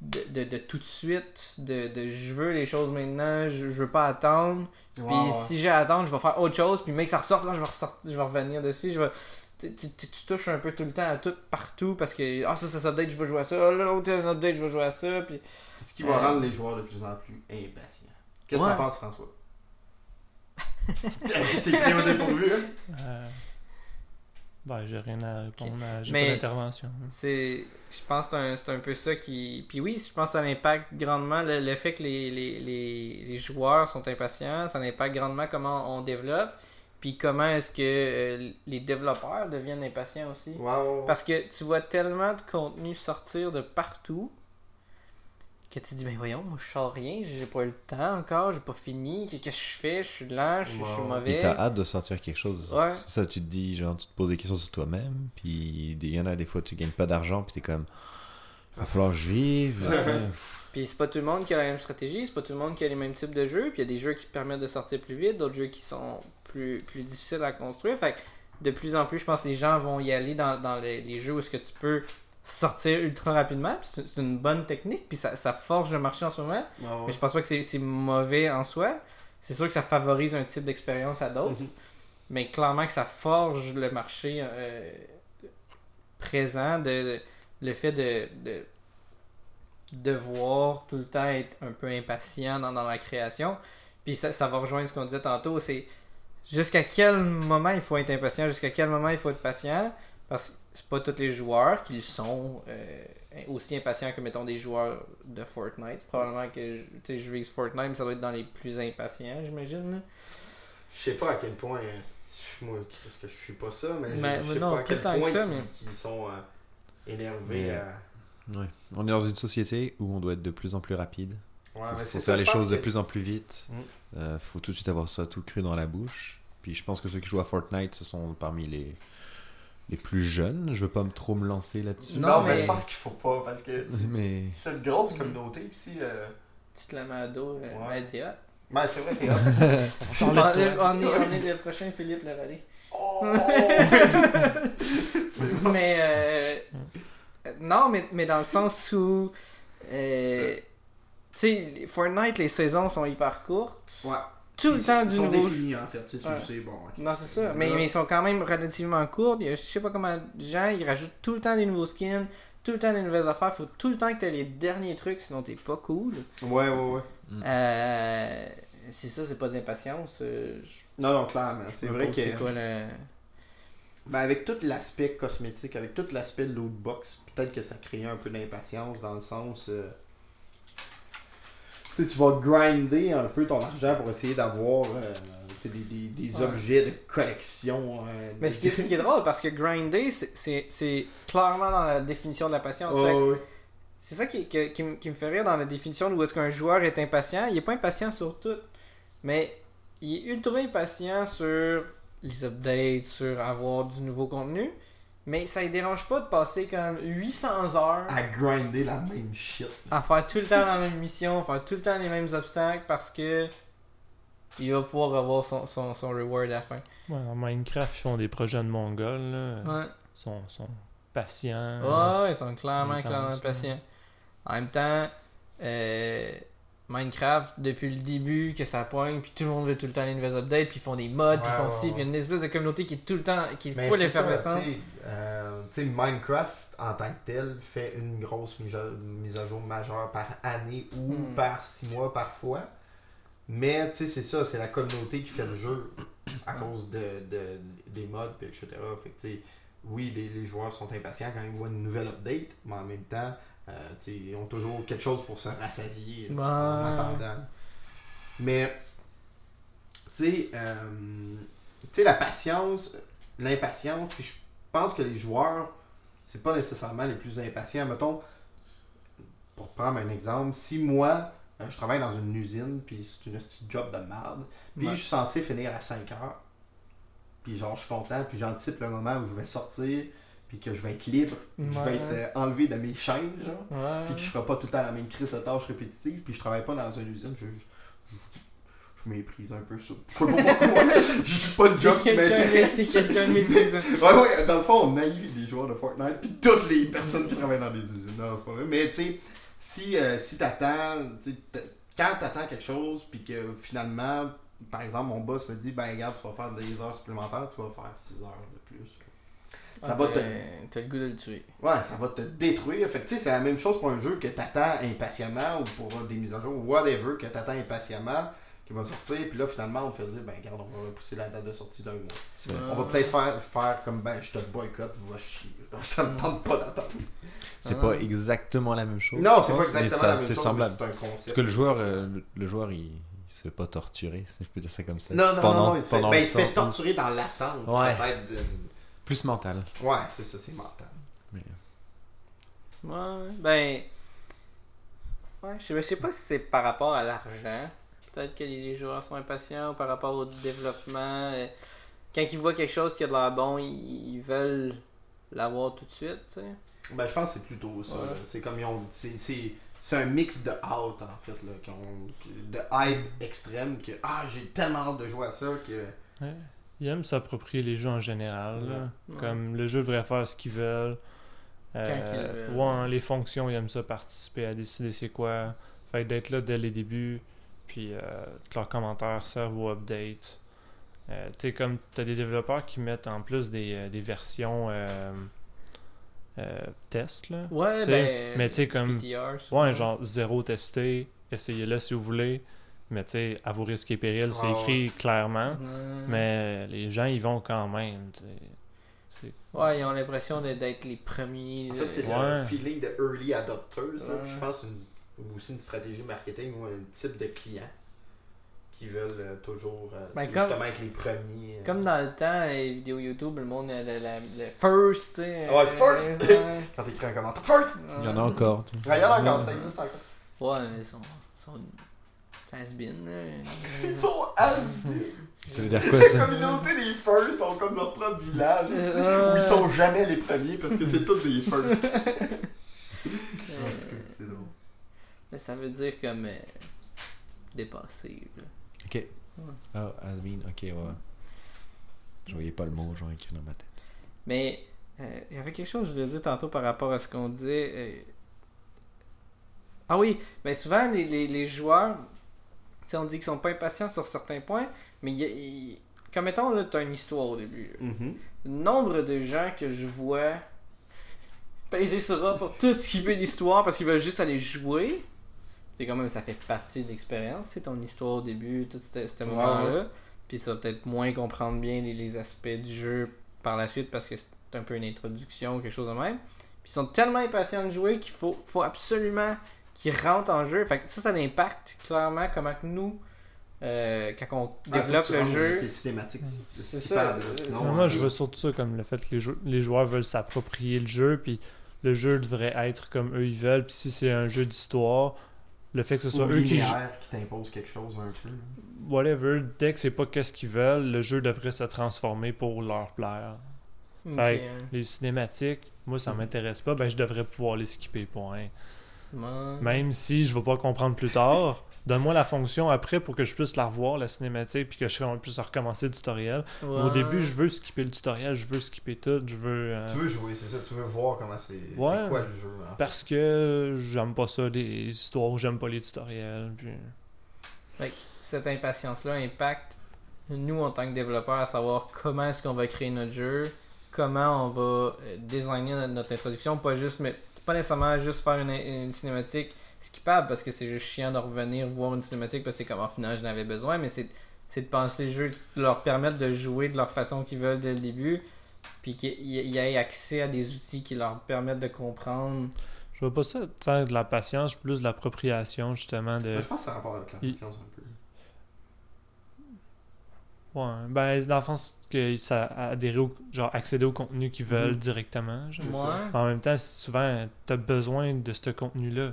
de, de, de tout de suite, de, de je veux les choses maintenant, je, je veux pas attendre, puis Ouais, ouais. si j'ai à attendre, je vais faire autre chose, puis mec, ça ressort, là, je vais, ressortir, je vais revenir dessus, je vais... Tu, tu- tu- tu touches un peu tout le temps à tout, partout, parce que ah, ça, ça s'update, je vais jouer à ça, là, l'autre, un update, je vais jouer à ça, puis Ce qui va Euh, rendre les joueurs de plus en plus impatients. Qu'est-ce que Ouais. t'en penses, François? Je t'ai pris au dépourvu, hein? Euh, Ben, j'ai rien à répondre. à- J'ai pas d'intervention. C'est, je pense que c'est un, c'est un peu ça qui. Puis oui, je pense que ça impacte grandement le, le fait que les, les, les, les joueurs sont impatients, ça impacte grandement comment on développe, puis comment est-ce que euh, les développeurs deviennent impatients aussi. Parce que tu vois tellement de contenu sortir de partout que tu dis, ben voyons, moi je sors rien, j'ai pas eu le temps encore, j'ai pas fini, qu'est-ce que je fais, je suis lent, je suis je suis Ouais. mauvais. Puis t'as hâte de sortir quelque chose. Ouais. Ça, tu te dis, genre, tu te poses des questions sur toi-même. Puis il y en a des fois, tu gagnes pas d'argent. Puis t'es comme, va falloir que je vive. Puis c'est pas tout le monde qui a la même stratégie, c'est pas tout le monde qui a les mêmes types de jeux, puis il y a des jeux qui permettent de sortir plus vite, d'autres jeux qui sont plus, plus difficiles à construire. Fait que de plus en plus, je pense que les gens vont y aller dans, dans les, les jeux où est-ce que tu peux sortir ultra rapidement, c'est une bonne technique, puis ça, ça forge le marché en ce moment, ouais. mais je pense pas que c'est mauvais en soi. C'est sûr que ça favorise un type d'expérience à d'autres, Mhm. mais clairement que ça forge le marché euh, présent, de, de- le fait de, de devoir tout le temps être un peu impatient dans, dans la création. Puis ça, ça va rejoindre ce qu'on disait tantôt, c'est jusqu'à quel moment il faut être impatient, jusqu'à quel moment il faut être patient, parce que c'est pas tous les joueurs qui le sont euh, aussi impatients que mettons des joueurs de Fortnite. Probablement que je, je vise Fortnite, mais ça doit être dans les plus impatients, j'imagine. Je sais pas à quel point. euh, Moi, est-ce que je suis pas ça, mais je- Mais- je mais sais non, pas à quel que point ça, mais- qu'ils sont euh, énervés. Mais, à- Ouais. On est dans une société où on doit être de plus en plus rapide. Ouais, faut, mais faut c'est faire ça, les choses de plus en plus vite. Mm. Euh, faut tout de suite avoir ça tout cru dans la bouche. Puis je pense que ceux qui jouent à Fortnite, ce sont parmi les, les plus jeunes. Je veux pas me trop me lancer là-dessus. Non, Non, mais... mais- je pense qu'il faut pas parce que Mais c'est une grosse communauté ici. Euh... Tu te la mets à dos, euh, Ouais. ben, t'es hot. Ouais, c'est vrai, t'es hot. On, on est, on est le prochain Philippe Lerallé. Oh! mais euh, non, mais, mais dans le sens où euh, tu sais, Fortnite, les saisons sont hyper courtes. ouais. Tout le Ils temps sont- du sont nouveau. définis, en fait. Tu sais, tu Ouais. le sais, bon. Non, c'est ça. Mais, ils sont quand même relativement courts. Il y a, je sais pas comment de gens, ils rajoutent tout le temps des nouveaux skins, tout le temps des nouvelles affaires. Faut tout le temps que tu les derniers trucs, sinon t'es pas cool. Ouais, ouais, ouais. Euh, si ça, c'est pas de l'impatience. euh, je Non, non, clairement. C'est vrai que. C'est quoi le. Ben, avec tout l'aspect cosmétique, avec tout l'aspect de lootbox, peut-être que ça crée un peu d'impatience dans le sens. euh, tu vas grinder un peu ton argent pour essayer d'avoir euh, des, des, des Ouais. objets de collection. euh, Mais ce qui, est, ce qui est drôle, parce que grinder, c'est- clairement dans la définition de la patience. C'est ça qui, qui, me- qui me fait rire dans la définition où est-ce qu'un joueur est impatient. Il est pas impatient sur tout, mais il est ultra impatient sur les updates, sur avoir du nouveau contenu. Mais ça ne dérange pas de passer comme 800 heures À grinder la même shit. à faire tout le temps la même mission, faire tout le temps les mêmes obstacles parce que il va pouvoir avoir son, son, son reward à la fin. Ouais, en Minecraft, ils font des projets de Mongols. Là. Ouais. Ils sont, sont patients. Ouais, ils sont clairement, clairement patients. En même temps, euh, Minecraft, depuis le début, que ça poigne, puis tout le monde veut tout le temps les nouvelles updates, puis ils font des mods, puis ils font ci, puis il y a une espèce de communauté qui est tout le temps, qui est Mais full effervescente. tu sais, euh, tu sais, Minecraft en tant que tel fait une grosse mise à, jour majeure par année ou Mm. par six mois parfois. Mais tu sais, c'est ça, c'est la communauté qui fait le jeu à cause de, de- des mods, puis etc. Fait que, tu sais, oui, les, les joueurs sont impatients quand ils voient une nouvelle update, mais en même temps, ils ont toujours quelque chose pour se rassasier en attendant. Mais, tu sais, euh, tu sais, la patience, l'impatience, puis je pense que les joueurs, c'est pas nécessairement les plus impatients. Mettons, pour prendre un exemple, si moi, euh, je travaille dans une usine, puis c'est une petite job de merde, puis Ouais. je suis censé finir à 5 heures, puis genre, je suis content, puis j'anticipe le moment où je vais sortir, puis que je vais être libre, je vais être euh, enlevé de mes chaînes, genre Ouais. puis que je ferai pas tout le temps la même crise de tâches répétitives, puis je travaille pas dans une usine, je, je, je méprise un peu ça. Je sais pas pourquoi, je suis pas le job qui m'intéresse. quelqu'un méprisant. Ouais, ouais, dans le fond, on naïve les joueurs de Fortnite, puis toutes les personnes qui travaillent dans des usines. Non, c'est pas vrai. Mais tu sais, si, euh, si t'attends, quand t'attends quelque chose, puis que finalement, par exemple, mon boss me dit, ben regarde, tu vas faire des heures supplémentaires, tu vas faire 6 heures. Ça Ah, va te t'as- le goût de le tuer. Ouais, ça va te détruire. Fait que tu sais, c'est la même chose pour un jeu que t'attends impatiemment ou pour des mises à jour ou whatever que t'attends impatiemment qui va sortir. Puis là, finalement, on te fait dire, ben regarde, on va repousser la date de sortie d'un mois. On va peut-être faire, faire comme, ben je te boycotte, va chier. Ça me tente pas d'attendre. C'est Ah. pas exactement la même chose. Non, c'est pas exactement ça- la même C'est chose. semblable. mais C'est un concept. Parce que le joueur, euh, le, joueur, il, il se fait pas torturer, si je peux dire ça comme ça. Non, non, pendant, non, non, il se fait, ben, il se fait torturer dans l'attente. Ouais. Plus mental. Ouais, c'est ça, c'est mental. Ouais, ben. Ouais, je sais, je sais pas si c'est par rapport à l'argent. Peut-être que les joueurs sont impatients ou par rapport au développement. euh, Quand ils voient quelque chose qui a de l'air bon, ils, veulent l'avoir tout de suite, tu sais. Ben, je pense que c'est plutôt ça. Ouais. C'est comme ils ont. C'est, c'est, c'est un mix de out, en fait, là. qui ont- de hype extrême. Que, ah, j'ai tellement hâte de jouer à ça que. Ouais. Ils aiment s'approprier les jeux en général. Ouais. Comme le jeu devrait faire ce qu'ils veulent. Euh, veulent. ouais, les fonctions, ils aiment ça participer à décider c'est quoi. Fait d'être là dès les débuts. Puis euh, que leurs commentaires servent aux updates. Euh, tu sais, comme tu as des développeurs qui mettent en plus des, euh, des versions test. Là. Ouais, ben. mais tu sais, comme- PTR. Ouais, genre zéro testé, essayez-le si vous voulez. Mais tu sais, à vos risques et périls, c'est écrit clairement. Mais les gens, ils vont quand même. tu sais. C'est Ouais, ils ont l'impression d'être les premiers. En fait, c'est Ouais. le feeling de early adopters. là. Ouais. Je pense que c'est une- aussi une stratégie marketing ou un type de client qui veulent euh, toujours euh, Ben, comme- justement être les premiers. euh. Comme dans le temps, les vidéos YouTube, le monde, le, le- le first, sais. Ouais, first. Quand t'écris un commentaire. First! Il y en a encore. Ouais, il y en a encore, ça existe encore. Ouais, mais ils sont. Ils sont has-been. Ils sont has Ça veut dire quoi La ça communauté des first ont comme leur propre village ici, Euh, où ils sont jamais les premiers parce que c'est tous des first. Euh, En tout cas, c'est drôle. mais ça veut dire comme. euh, dépassé, là. Ok. Ah, has been, ok, ouais. Je voyais pas le mot, genre écrit dans ma tête. Mais euh, il y avait quelque chose que je voulais dire tantôt par rapport à ce qu'on disait. euh, Ah oui, mais souvent les, les, les joueurs, tu sais, on dit qu'ils sont pas impatients sur certains points, mais y a- comme mettons là, tu as une histoire au début. Le nombre de gens que je vois peser sur A pour tout ce qui veut l'histoire parce qu'ils veulent juste aller jouer. C'est quand même, ça fait partie de l'expérience, c'est ton histoire au début, tout ce Ouais, moment-là. Puis ça va peut-être moins comprendre bien les, les aspects du jeu par la suite parce que c'est un peu une introduction ou quelque chose de même. Puis ils sont tellement impatients de jouer qu'il faut, faut absolument qui rentrent en jeu. Fait que ça, ça impacte clairement comment que nous, euh, quand on Ah, développe le jeu. avec Les cinématiques, c'est ça. Euh, sinon, moi, euh, je vois surtout ça comme le fait que les, jou- les joueurs veulent s'approprier le jeu, puis le jeu devrait être comme eux ils veulent. Puis si c'est un jeu d'histoire, le fait que ce soit ou eux qui qui t'impose quelque chose un peu. whatever, dès que c'est pas qu'est-ce qu'ils veulent, le jeu devrait se transformer pour leur plaire. Fait euh, Les cinématiques, moi ça m'intéresse pas, ben je devrais pouvoir les skipper, point. Ouais. Même si je vais pas comprendre plus tard, donne-moi la fonction après pour que je puisse la revoir, la cinématique, puis que je puisse recommencer le tutoriel. Mais Au début, je veux skipper le tutoriel, je veux skipper tout, je veux... euh, Tu veux jouer, c'est ça, tu veux voir comment c'est c'est Ouais. quoi le jeu. Parce que j'aime pas ça, des histoires où j'aime pas les tutoriels. Puis... cette impatience-là impacte nous en tant que développeurs à savoir comment est-ce qu'on va créer notre jeu, comment on va euh, designer notre, notre introduction, pas juste mais pas nécessairement juste faire une, une cinématique skippable parce que c'est juste chiant de revenir voir une cinématique parce que c'est comme en final j'en avais besoin, mais c'est c'est de penser le jeu, de leur permettre de jouer de leur façon qu'ils veulent dès le début, puis qu'il y ait accès à des outils qui leur permettent de comprendre. Je vois pas ça tant de la patience, plus de l'appropriation, justement. de Moi, je pense que ça a rapport avec la patience un peu. Ouais, ben, dans le sens que ça adhérer au, genre, accéder au contenu qu'ils veulent Mhm. directement. genre. Ouais. En même temps, souvent, t'as besoin de ce contenu-là.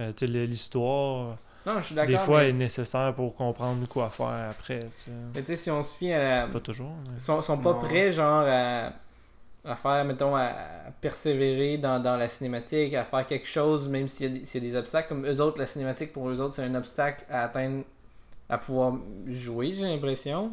Euh, tu sais, l'histoire, Non, je suis d'accord. des fois, mais- est nécessaire pour comprendre quoi faire après. tu sais. mais tu sais, si on se fie à la, Pas toujours. mais- Ils sont, sont pas Non. prêts, genre, à, à faire, mettons, à, persévérer dans, dans la cinématique, à faire quelque chose, même s'il y, a des- s'il y a des obstacles. Comme eux autres, la cinématique, pour eux autres, c'est un obstacle à atteindre, à pouvoir jouer, j'ai l'impression.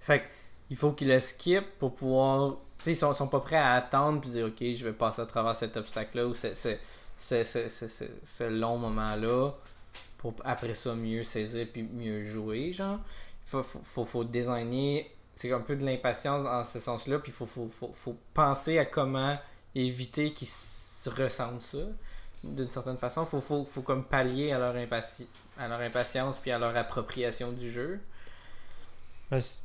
Fait il faut qu'ils le skippent pour pouvoir. Tu sais, ils sont, sont pas prêts à attendre puis dire, ok, je vais passer à travers cet obstacle-là ou ce, ce, ce, ce, long moment-là pour après ça mieux saisir puis mieux jouer, genre. Faut, faut, faut, faut designer c'est un peu de l'impatience en ce sens-là, puis il faut, faut, faut, penser à comment éviter qu'ils se ressentent ça d'une certaine façon. Faut, faut, faut comme pallier à leur, impati à leur impatience puis à leur appropriation du jeu. Ben, c'est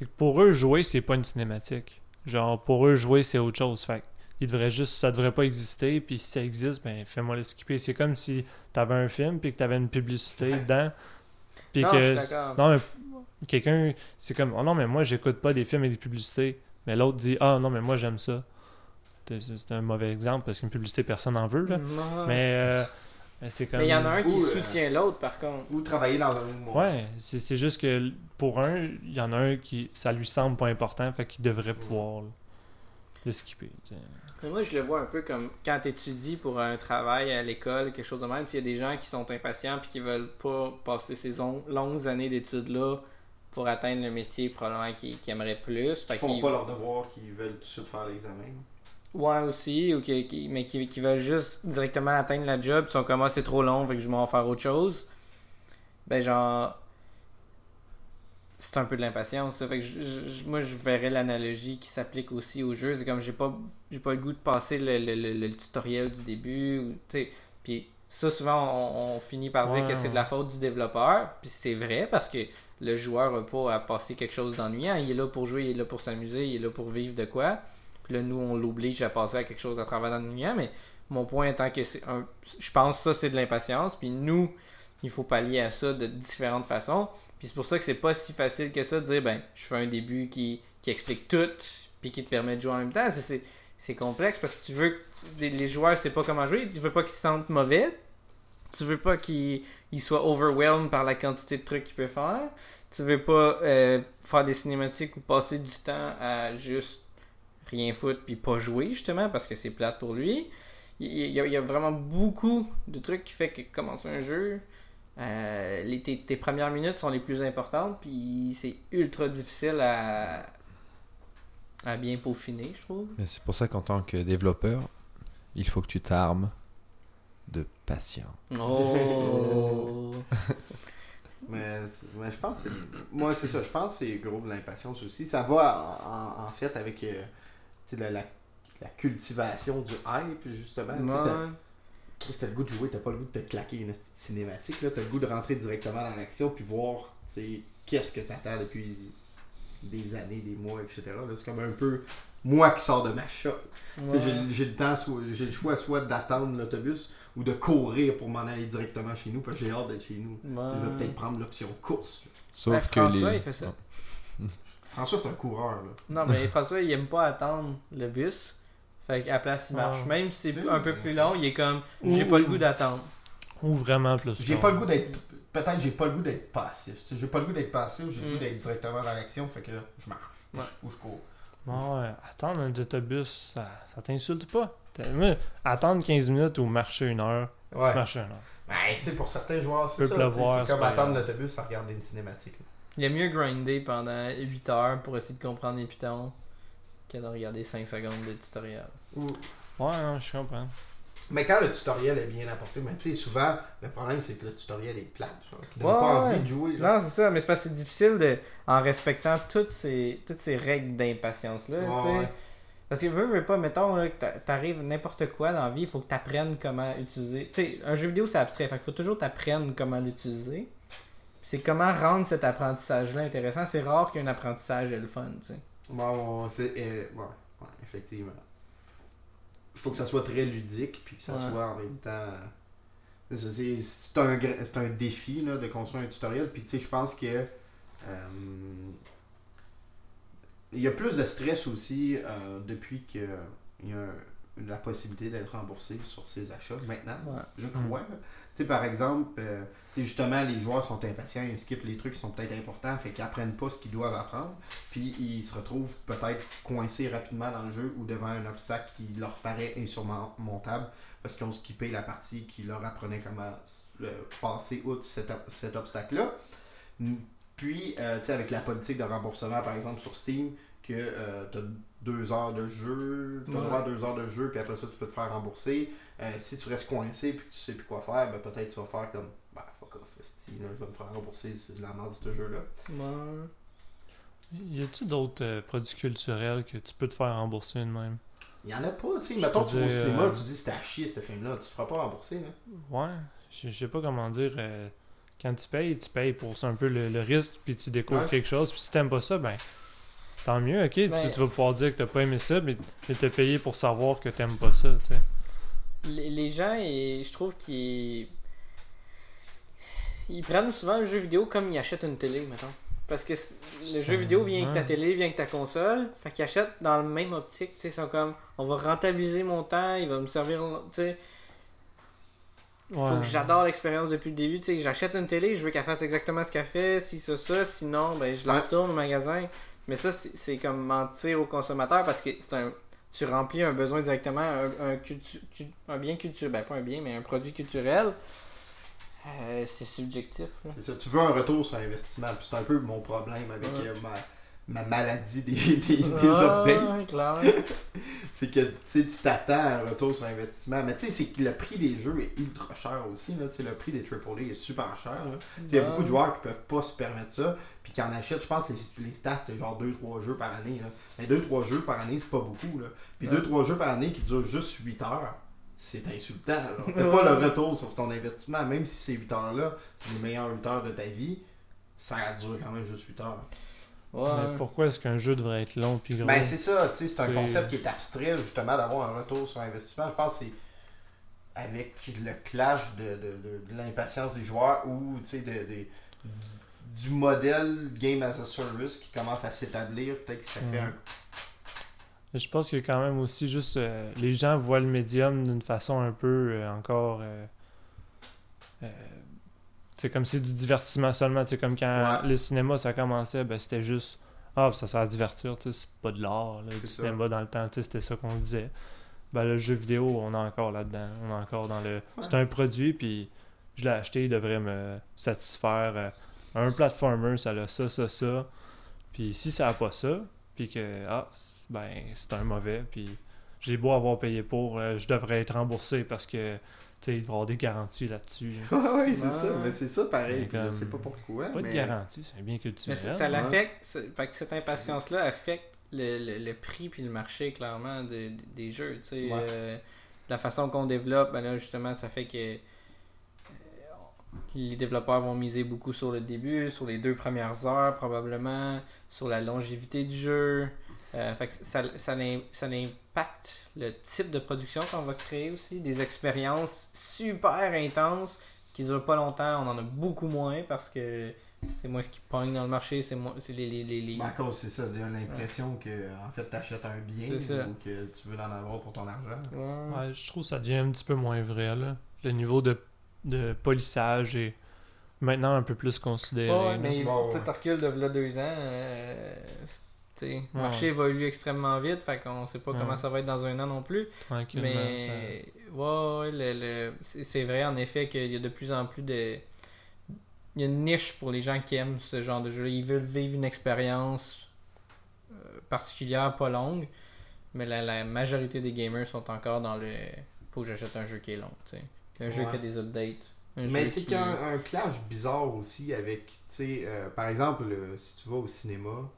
que pour eux, jouer, c'est pas une cinématique. Genre, pour eux, jouer, c'est autre chose. Fait il devrait juste, ça devrait pas exister, puis si ça existe, ben fais-moi le skipper. C'est comme si t'avais un film, puis que t'avais une publicité Ouais. dedans. Puis que. Non, mais quelqu'un, c'est comme, oh non, mais moi, j'écoute pas des films et des publicités. Mais l'autre dit, ah non, mais moi, j'aime ça. C'est un mauvais exemple, parce qu'une publicité, personne n'en veut, là. Non. Mais, euh, mais c'est comme. Mais il y en a un qui Ou, euh, soutient l'autre, par contre. Ou travailler dans un monde. Ouais, c'est c'est juste que pour un, il y en a un qui ça lui semble pas important, fait qu'il devrait pouvoir le, le skipper. Mais moi, je le vois un peu comme quand tu étudies pour un travail à l'école, quelque chose de même. Il y a des gens qui sont impatients puis qui veulent pas passer ces on- longues années d'études-là pour atteindre le métier probablement qu'ils qu'ils aimeraient plus. Qui Fait font qu'ils- pas leur devoir, qui veulent tout de suite faire l'examen. Ouais, aussi, ou qui, qui- mais qui, qui veulent juste directement atteindre la job, ils sont comme ah, c'est trop long, fait que je vais faire autre chose. Ben, genre. C'est un peu de l'impatience, ça. Fait que je- je- je- moi, je verrais l'analogie qui s'applique aussi au jeu. C'est comme j'ai pas, j'ai pas le goût de passer le, le- le- le tutoriel du début. Ou, tu sais. puis ça, souvent, on, on finit par dire que c'est de la faute du développeur. Puis c'est vrai parce que le joueur n'a pas à passer quelque chose d'ennuyant. Il est là pour jouer, il est là pour s'amuser, il est là pour vivre de quoi. Puis là, nous, on l'oblige à passer à quelque chose à travers l'ennuyant. Mais mon point étant que c'est un. Je pense que ça, c'est de l'impatience. Puis nous, il faut pallier à ça de différentes façons. Puis c'est pour ça que c'est pas si facile que ça de dire, ben, je fais un début qui, qui explique tout, puis qui te permet de jouer en même temps. C'est- C'est, complexe parce que tu veux que les joueurs c'est pas comment jouer, tu veux pas qu'ils se sentent mauvais, tu veux pas qu'ils ils soient overwhelmed par la quantité de trucs qu'ils peuvent faire, tu veux pas euh, faire des cinématiques ou passer du temps à juste rien foutre puis pas jouer justement parce que c'est plate pour lui. Il y, a, il y a vraiment beaucoup de trucs qui fait que commencer un jeu, euh, les, tes, tes premières minutes sont les plus importantes, puis c'est ultra difficile à, à bien peaufiner, je trouve. Mais c'est pour ça qu'en tant que développeur, il faut que tu t'armes de patience. Oh! Mais, mais je pense que c'est. Moi, c'est ça. Je pense que c'est gros de l'impatience aussi. Ça va en, fait avec euh, la, la, la cultivation du hype, justement. Chris, t'as le goût de jouer, t'as pas le goût de te claquer une cinématique. Là. T'as le goût de rentrer directement dans l'action puis voir qu'est-ce que t'attends depuis des années, des mois, etc. là. C'est comme un peu moi qui sors de ma shop. Ouais. J'ai le temps, soit- j'ai le choix soit d'attendre l'autobus ou de courir pour m'en aller directement chez nous, parce que j'ai hâte d'être chez nous. Ouais. Je vais peut-être prendre l'option course. Sauf Ouais, que François, les. il fait ça. François, c'est un coureur. Là. Non, mais François, il aime pas attendre le bus. Fait qu'à la place, il marche. Ah. Même si c'est un peu plus long, il est comme j'ai pas le goût d'attendre. Ou vraiment plus. J'ai long. pas le goût d'être. Peut-être j'ai pas le goût d'être passif. J'ai pas le goût d'être passif, j'ai le Mm. goût d'être directement dans l'action, fait que je marche. Ou Ouais. je- Ou je cours. Bon, ouais, attendre un autobus, ça, ça t'insulte pas? Attendre 15 minutes ou marcher une heure, Ouais. marcher une heure. Ben, tu sais, pour certains joueurs, c'est ça. C'est comme attendre l'autobus à regarder une cinématique. là. Il est mieux grinder pendant 8 heures pour essayer de comprendre les pitons que de regarder 5 secondes de tutoriel. Ou- Ouais, non, je comprends. Mais quand le tutoriel est bien apporté, mais tu sais, souvent, le problème c'est que le tutoriel est Qui donne Ouais, pas ouais. envie de jouer. là. Non, c'est ça, mais c'est parce que c'est difficile de, en respectant toutes ces, toutes ces règles d'impatience-là. Ouais, tu sais. ouais. Parce que veux, veux pas, mettons là, que t'a- t'arrives n'importe quoi dans la vie, il faut que tu apprennes comment utiliser. Tu sais, un jeu vidéo c'est abstrait, fait qu'il faut toujours t'apprendre comment l'utiliser. C'est comment rendre cet apprentissage-là intéressant. C'est rare qu'un apprentissage est le fun, tu sais. Ouais, c'est, euh, ouais, ouais, effectivement. Il faut que ça soit très ludique, puis que ça Ouais. soit en même temps. euh, C'est, un, un défi là, de construire un tutoriel, puis tu sais, je pense que. euh, il y a plus de stress aussi euh, depuis qu'il y a la possibilité d'être remboursé sur ses achats maintenant. Ouais. Je crois. Tu sais, par exemple, euh, tu justement, les joueurs sont impatients, ils skippent les trucs qui sont peut-être importants, fait qu'ils apprennent pas ce qu'ils doivent apprendre, puis ils se retrouvent peut-être coincés rapidement dans le jeu ou devant un obstacle qui leur paraît insurmontable parce qu'ils ont skippé la partie qui leur apprenait comment euh, passer outre cet, cet obstacle-là. Puis, euh, tu sais, avec la politique de remboursement, par exemple, sur Steam, que tu as deux heures de jeu, tu as Ouais. droit à deux heures de jeu, puis après ça, tu peux te faire rembourser. Euh, si tu restes coincé puis que tu sais plus quoi faire, ben, peut-être tu vas faire comme, bah, fuck off, esti, là, je vais me faire rembourser, c'est de la merde ce jeu-là. Ouais. Y a-tu d'autres euh, produits culturels que tu peux te faire rembourser de même? Il y en a pas, tu sais. Mettons, peux tu vas au cinéma, euh, tu dis c'était à chier ce film-là, tu te feras pas rembourser, là. Ouais, je je sais pas comment dire. euh, quand tu payes, tu payes pour un peu le, le risque, puis tu découvres Ouais. quelque chose. Puis si t'aimes pas ça, ben tant mieux, ok. Ben- tu, tu vas pouvoir dire que t'as pas aimé ça, mais, mais t'as payé pour savoir que t'aimes pas ça, tu sais. Les, les gens, et je trouve qu'ils. Ils prennent souvent le jeu vidéo comme ils achètent une télé, mettons. Parce que le jeu vidéo vient avec ta télé, vient avec ta console. Fait qu'ils achètent dans le même optique. Tu sais, ils sont comme on va rentabiliser mon temps, il va me servir. Tu sais, faut Ouais. que j'adore l'expérience depuis le début. Tu sais, j'achète une télé, je veux qu'elle fasse exactement ce qu'elle fait, si ça, ça. Sinon, ben, je la Ouais. retourne au magasin. Mais ça, c'est comme mentir au consommateur parce que c'est un. Tu remplis un besoin directement, un, un, cultu- cu- un bien culturel, ben pas un bien, mais un produit culturel. Euh, c'est subjectif. Ça, tu veux un retour sur investissement, puis c'est un peu mon problème avec Ouais. euh, ma, ma maladie des, des, des Ah, updates. C'est que tu t'attends à un retour sur investissement, mais tu sais, c'est que le prix des jeux est ultra cher aussi. Là, le prix des AAA est super cher. Il y a beaucoup de joueurs qui peuvent pas se permettre ça, puis qui en achètent, je pense que les, les stats, c'est genre 2-3 jeux par année. Là. Mais 2-3 jeux par année, c'est pas beaucoup. Là. Puis Ouais. 2-3 jeux par année qui durent juste 8 heures, c'est insultant. T'as pas le retour sur ton investissement, même si ces 8 heures-là, c'est les meilleures 8 heures de ta vie, ça dure quand même juste 8 heures. Ouais. Mais pourquoi est-ce qu'un jeu devrait être long puis gros? Ben c'est ça, tu sais, c'est un concept qui est abstrait justement d'avoir un retour sur investissement. Je pense que c'est avec le clash de, de, de- de l'impatience des joueurs ou tu sais, de, de- du, modèle Game as a Service qui commence à s'établir, peut-être que ça fait Mhm. un. Je pense que quand même aussi juste euh, les gens voient le médium d'une façon un peu euh, encore euh, c'est comme c'est du divertissement seulement, c'est comme quand Ouais. le cinéma ça commençait, ben c'était juste ah ça sert à divertir, c'est pas de l'art ça. cinéma dans le temps, c'était ça qu'on disait. Ben le jeu vidéo, on est encore là-dedans, on est encore dans le c'est un produit puis je l'ai acheté, il devrait me satisfaire un platformer, ça a ça ça ça. Puis si ça a pas ça, puis que ah c'est- ben c'est un mauvais puis j'ai beau avoir payé pour euh, je devrais être remboursé parce que tu sais il va y avoir des garanties là-dessus oui, c'est ça, mais c'est ça pareil. Mais Je comme- sais pas pourquoi. pas de mais- garantie c'est bien Mais culturel ça, ça ouais. l'affecte. ça- Fait que cette impatience-là affecte le, le, le prix puis le marché, clairement, de- de- des jeux. tu sais. Ouais. Euh, la façon qu'on développe, ben là, justement, ça fait que euh, les développeurs vont miser beaucoup sur le début, sur les deux premières heures, probablement, sur la longévité du jeu. Euh, fait que ça, ça, ça impacte le type de production qu'on va créer aussi. Des expériences super intenses qui durent pas longtemps. On en a beaucoup moins parce que c'est moins ce qui pogne dans le marché. C'est moins, c'est les, les, les, les- Ben, à cause, c'est ça, de l'impression que en fait t'achètes un bien ou que tu veux en avoir pour ton argent. Ouais. Ouais, je trouve que ça devient un petit peu moins vrai. Là. Le niveau de, de polissage est maintenant un peu plus considéré. Ouais, mais Ouais, tu ouais. te recules de là deux ans. euh, le Ouais. marché évolue extrêmement vite, fait qu'on sait pas Ouais. comment ça va être dans un an non plus. Tranquillement. Mais ouais, ouais, le, le- c'est vrai en effet qu'il y a de plus en plus de. Il y a une niche pour les gens qui aiment ce genre de jeu. Ils veulent vivre une expérience euh, particulière, pas longue. Mais la, la majorité des gamers sont encore dans le. Faut que j'achète un jeu qui est long. t'sais. Un jeu Ouais. qui a des updates. Un Mais c'est qui- qu'il y a un, un clash bizarre aussi avec, tu sais, euh, par exemple, euh, si tu vas au cinéma,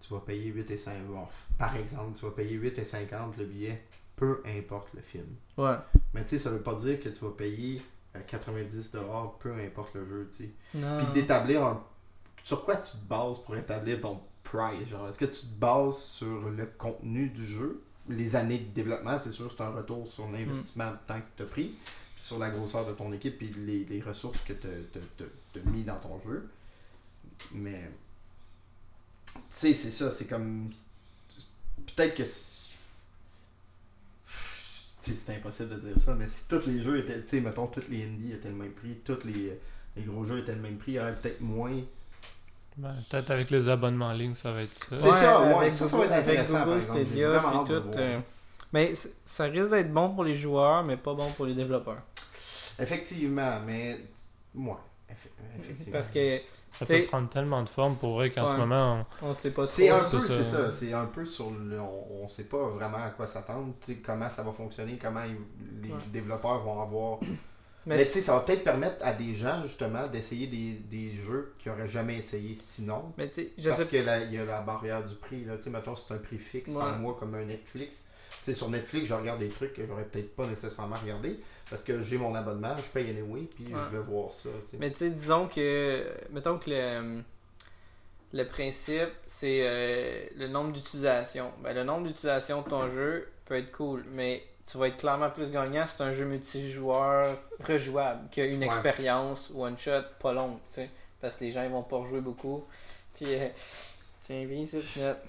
tu vas payer 8 et 5 bon, Par exemple, tu vas payer 8 et 50 le billet, peu importe le film. Ouais. Mais tu sais, ça veut pas dire que tu vas payer euh, 90$, peu importe le jeu, tu sais. Puis d'établir un... Sur quoi tu te bases pour établir ton price? Genre, est-ce que tu te bases sur le contenu du jeu? Les années de développement, c'est sûr, c'est un retour sur l'investissement de temps que tu as pris, sur la grosseur de ton équipe, puis les, les ressources que tu as mis dans ton jeu. Mais, tu sais, c'est ça, c'est comme... Peut-être que... c'est- impossible de dire ça, mais si tous les jeux étaient, tu sais, mettons, tous les indies étaient le même prix, tous les, les gros jeux étaient le même prix, il y aurait peut-être moins. Ben, Peut-être avec les abonnements en ligne, ça va être ça. C'est ça, ouais, avec ça, ça Google- va être par exemple. Stadia, tout. Mais ça risque d'être bon pour les joueurs, mais pas bon pour les développeurs. Effectivement, mais. Moi, effectivement. Parce que Ça peut prendre tellement de formes pour vrai qu'en ce moment, on sait pas trop. C'est un c'est peu, ça. c'est ça. C'est un peu sur le. On, on sait pas vraiment à quoi s'attendre, tu sais, comment ça va fonctionner, comment ils- les Ouais. développeurs vont avoir. Mais, Mais tu sais, ça va peut-être permettre à des gens, justement, d'essayer des, des jeux qu'ils n'auraient jamais essayé sinon. mais tu sais, je Parce sais qu'il y a la barrière du prix. Là. Tu sais, mettons, c'est un prix fixe Ouais. par mois comme un Netflix. Tu sais, sur Netflix, je regarde des trucs que j'aurais peut-être pas nécessairement regardé parce que j'ai mon abonnement, je paye anyway, puis Ouais. je vais voir ça. Mais tu sais, disons que. Mettons que le. Le principe, c'est euh, le nombre d'utilisations. Ben, le nombre d'utilisations de ton jeu peut être cool, mais tu vas être clairement plus gagnant si c'est un jeu multijoueur rejouable, qui a une Ouais. expérience one shot pas longue, tu sais. Parce que les gens ils vont pas rejouer beaucoup. Puis, euh, tiens, viens ici, Pinette.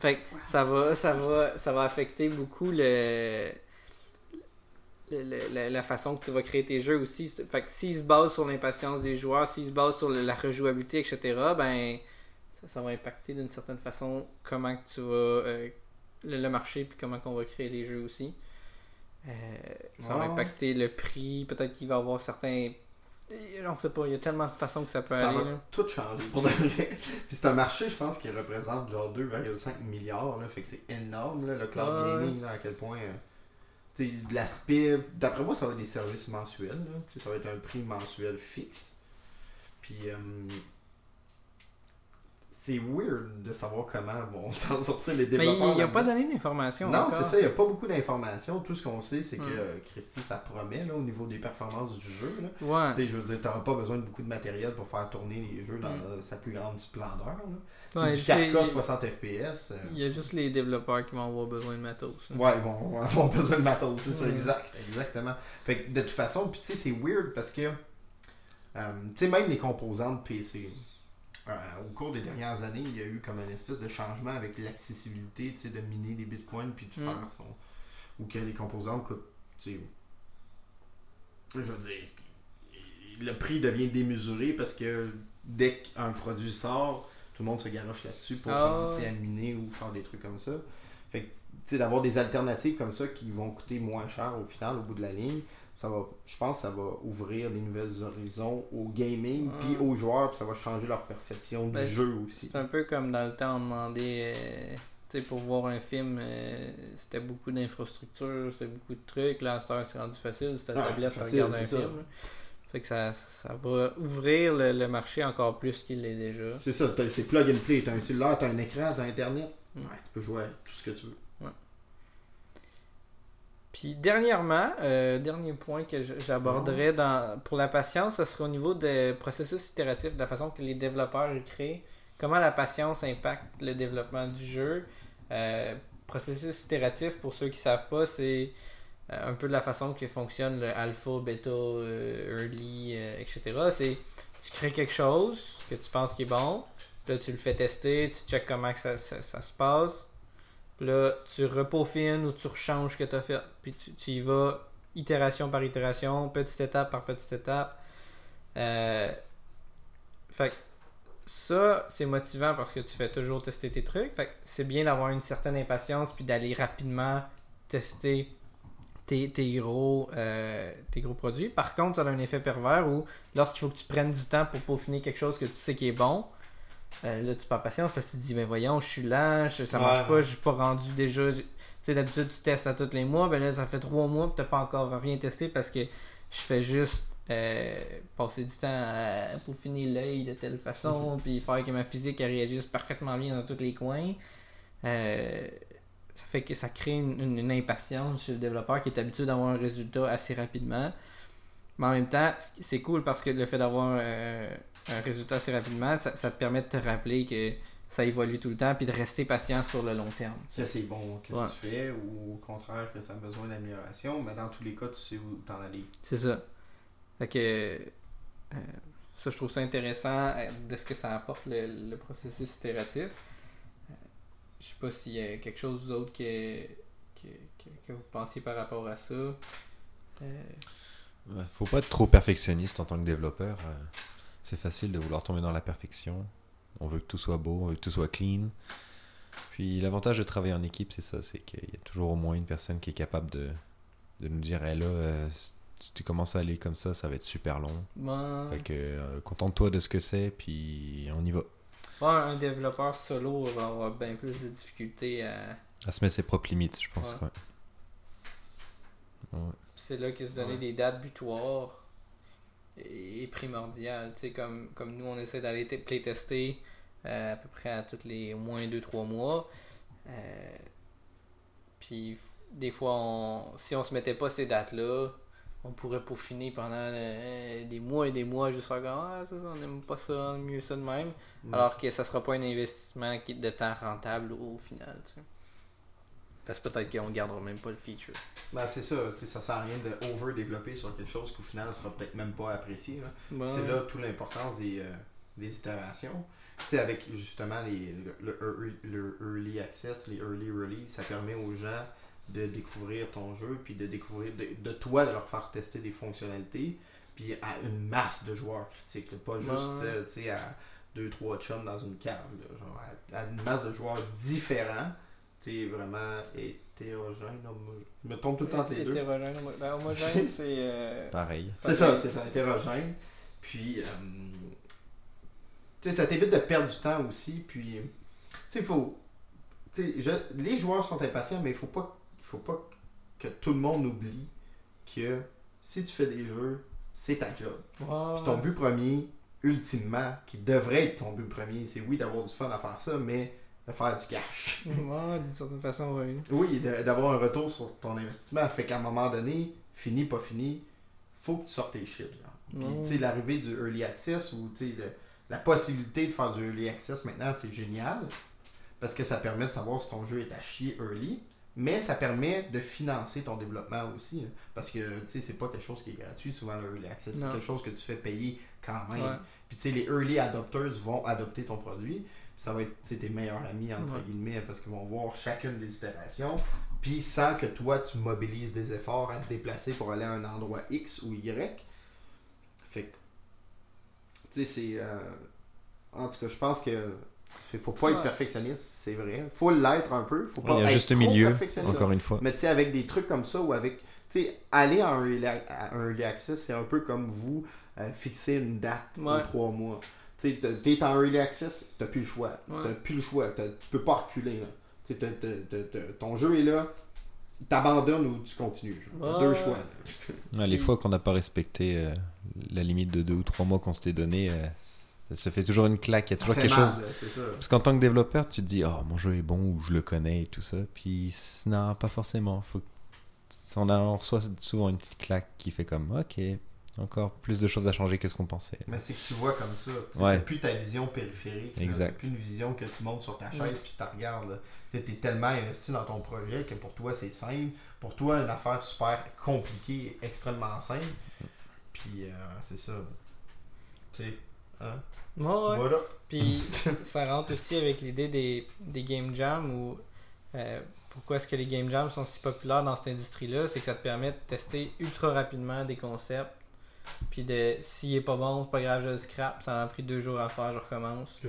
Fait que ça va, ça va, ça va affecter beaucoup le, le- le- la, façon que tu vas créer tes jeux aussi. Fait que s'ils se basent sur l'impatience des joueurs, s'ils se basent sur la rejouabilité, etc., ben ça, ça va impacter d'une certaine façon comment que tu vas euh, le, le marché puis comment qu'on va créer les jeux aussi. Euh, ça va impacter le prix, peut-être qu'il va y avoir certains. On sait pas, il y a tellement de façons que ça peut ça aller. va là. tout changer pour de vrai. Puis c'est un marché, je pense, qui représente genre 2,5 milliards. Là, fait que c'est énorme, là, le cloud gaming, là, à quel point. euh, tu sais, de l'aspect. D'après moi, ça va être des services mensuels. Là, ça va être un prix mensuel fixe. Puis. euh, c'est weird de savoir comment vont s'en sortir les Mais développeurs. il n'y a pas donné d'informations. Non, c'est ça, il n'y a pas beaucoup d'informations. Tout ce qu'on sait, c'est que Ouais. euh, Christy, ça promet là, au niveau des performances du jeu. Là. Ouais. Je veux dire, tu n'auras pas besoin de beaucoup de matériel pour faire tourner les jeux dans Mm. sa plus grande splendeur. Là. Ouais, du juste les- 4K 60 FPS. euh, Il y a juste les développeurs qui vont avoir besoin de matos. hein. Ouais, ils vont, avoir besoin de matos, c'est ça, exact, exactement. Fait que de toute façon, puis tu sais, c'est weird parce que, euh, tu sais, même les composants de PC, euh, au cours des dernières années, il y a eu comme une espèce de changement avec l'accessibilité, tu sais, de miner des bitcoins puis de Mm. faire son. ou que les composants coûtent, tu sais. Je veux dire, le prix devient démesuré parce que dès qu'un produit sort, tout le monde se garoche là-dessus pour Ah, commencer à miner ou faire des trucs comme ça. Fait que, tu sais, d'avoir des alternatives comme ça qui vont coûter moins cher au final, au bout de la ligne, ça va, je pense que ça va ouvrir les nouvelles horizons au gaming puis aux joueurs, puis ça va changer leur perception Ben, du jeu aussi. C'est un peu comme dans le temps, on demandait, euh, tu sais, pour voir un film, euh, c'était beaucoup d'infrastructures, c'était beaucoup de trucs. Là, c'est rendu facile, ta Ah, tablette, tu facile, regardes un ça. film. Fait que ça, ça va ouvrir le, le marché encore plus qu'il l'est déjà. C'est ça, c'est plug and play. T'as un cellulaire, t'as un écran, t'as internet. Ouais, tu peux jouer à tout ce que tu veux. Puis dernièrement, euh, dernier point que j- j'aborderais dans pour la patience, ce serait au niveau des processus itératifs, de la façon que les développeurs créent. comment la patience impacte le développement du jeu. Euh, processus itératif, pour ceux qui ne savent pas, c'est euh, un peu de la façon que fonctionne le alpha, euh, early, etc. C'est tu crées quelque chose que tu penses qui est bon, puis là tu le fais tester, tu checkes comment que ça, ça- ça se passe, là tu repaufines ou tu rechanges ce que tu as fait, puis tu, y vas itération par itération, petite étape par petite étape. Euh, fait ça, c'est motivant parce que tu fais toujours tester tes trucs. Fait c'est bien d'avoir une certaine impatience puis d'aller rapidement tester tes, tes gros, euh, tes gros produits. Par contre, ça a un effet pervers où lorsqu'il faut que tu prennes du temps pour peaufiner quelque chose que tu sais qui est bon, euh, là tu perds patience parce que tu te dis, ben voyons, je suis je- ça marche Ouais, pas, ouais. je suis pas rendu déjà. Tu sais, d'habitude tu testes à tous les mois, ben là ça fait trois mois que t'as pas encore rien testé parce que je fais juste euh, passer du temps à peaufiner l'œil de telle façon, puis faire que ma physique elle réagisse parfaitement bien dans tous les coins. Euh, ça fait que ça crée une, une- une impatience chez le développeur qui est habitué d'avoir un résultat assez rapidement. Mais en même temps, c'est cool parce que le fait d'avoir un résultat assez rapidement, ça, ça te permet de te rappeler que ça évolue tout le temps puis de rester patient sur le long terme. tu sais. Que c'est bon, que Ouais. tu fais, ou au contraire que ça a besoin d'amélioration, mais dans tous les cas, tu sais où t'en aller. C'est ça. Fait que euh, ça, je trouve ça intéressant euh, de ce que ça apporte le, le processus itératif. Euh, je sais pas s'il y a quelque chose d'autre que, que, que, que vous pensiez par rapport à ça. Euh, Faut pas être trop perfectionniste en tant que développeur. C'est facile de vouloir tomber dans la perfection. On veut que tout soit beau, on veut que tout soit clean. Puis l'avantage de travailler en équipe, c'est ça, c'est qu'il y a toujours au moins une personne qui est capable de, de nous dire, hey, là, euh, si tu commences à aller comme ça, ça va être super long. Fait que euh, contente-toi de ce que c'est, puis on y va. un développeur solo va avoir bien plus de difficultés à. À se mettre ses propres limites, je pense. Ouais. ouais. Ouais. C'est là que se donner des dates butoirs est primordial. Tu sais, comme, comme nous, on essaie d'aller playtester euh, à peu près à tous les moins 2-3 mois. Euh, puis des fois, on, si on se mettait pas ces dates-là, on pourrait peaufiner pendant euh, des mois et des mois juste faire comme Ah, ça, ça, on n'aime pas ça, on aime mieux ça de même. Alors que ça sera pas un investissement qui- de temps rentable au, au final. tu sais. Parce que peut-être qu'on gardera même pas le feature. Ben, c'est ça, ça sert à rien de over-développer sur quelque chose qu'au final sera peut-être même pas apprécié. là. Bon. C'est là toute l'importance des, euh, des itérations. Avec justement les, le, le early- le early access, les early release, ça permet aux gens de découvrir ton jeu, puis de découvrir, de, de toi, de leur faire tester des fonctionnalités, puis à une masse de joueurs critiques. là. Pas juste, Ouais. euh, à deux, trois chums dans une cave. là. Genre, à, à une masse de joueurs différents, tu sais, vraiment hétérogène. homogène. Je me trompe tout le temps entre les deux. Hétérogène, homo- ben, homogène, c'est. euh, Pareil. C'est ça, c'est ça, hétérogène. Puis, euh, tu sais, ça t'évite de perdre du temps aussi. Puis, tu sais, il faut. Tu sais, je- les joueurs sont impatients, mais il faut pas, il faut pas que tout le monde oublie que si tu fais des jeux, c'est ta job. Puis ton but premier, ultimement, qui devrait être ton but premier, c'est oui d'avoir du fun à faire ça, mais faire du cash. Ouais, d'une certaine façon, oui. Oui, d'avoir un retour sur ton investissement. Fait qu'à un moment donné, fini, pas fini, faut que tu sortes tes genre. Puis, tu sais, l'arrivée du early access ou, tu sais, la possibilité de faire du early access maintenant, c'est génial. Parce que ça permet de savoir si ton jeu est à chier early. Mais ça permet de financer ton développement aussi. hein. Parce que, tu sais, c'est pas quelque chose qui est gratuit, souvent, le early access. C'est quelque chose que tu fais payer quand même. Ouais. Puis, tu sais, les early adopters vont adopter ton produit. Ça va être tes meilleurs amis, entre Ouais. guillemets, parce qu'ils vont voir chacune des itérations. Puis sans que toi, tu mobilises des efforts à te déplacer pour aller à un endroit X ou Y. Fait que, tu sais, c'est. euh, en tout cas, je pense que. fait- Faut pas être perfectionniste, c'est vrai. Faut l'être un peu. Faut pas Il y a être juste trop milieu, perfectionniste. encore une fois. Mais tu sais, avec des trucs comme ça ou avec. Tu sais, aller en early, à un early access, c'est un peu comme vous euh, fixer une date Ouais. aux trois mois. Tu sais, t'es- t'es en early access, t'as plus le choix. Ouais. T'as plus le choix. Tu peux pas reculer. Là. Tu sais, t'as- t'as- t'as- t'as- ton jeu est là, t'abandonnes ou tu continues. T'as deux choix. Ouais, les fois qu'on n'a pas respecté euh, la limite de deux ou trois mois qu'on s'était donné, euh, ça se fait toujours une claque. Il y a toujours quelque mal, chose. C'est ça. Parce qu'en tant que développeur, tu te dis, oh, mon jeu est bon ou je le connais et tout ça. Puis, non, pas forcément. Faut... que- On, a, on reçoit souvent une petite claque qui fait comme, ok, encore plus de choses à changer que ce qu'on pensait. Mais c'est que tu vois comme ça. Tu Ouais. n'as plus ta vision périphérique. Exact. Plus une vision que tu montes sur ta chaise puis tu regardes. Tu es tellement investi dans ton projet que pour toi, c'est simple. Pour toi, une affaire super compliquée, extrêmement simple. Puis euh, c'est ça. Tu sais. Hein? Ouais, ouais. Voilà. Puis ça rentre aussi avec l'idée des, des game jams ou pourquoi est-ce que les game jams sont si populaires dans cette industrie-là, c'est que ça te permet de tester ultra rapidement des concepts. Puis de s'il est pas bon, c'est pas grave, je le scrap. Ça m'a pris deux jours à faire, je recommence.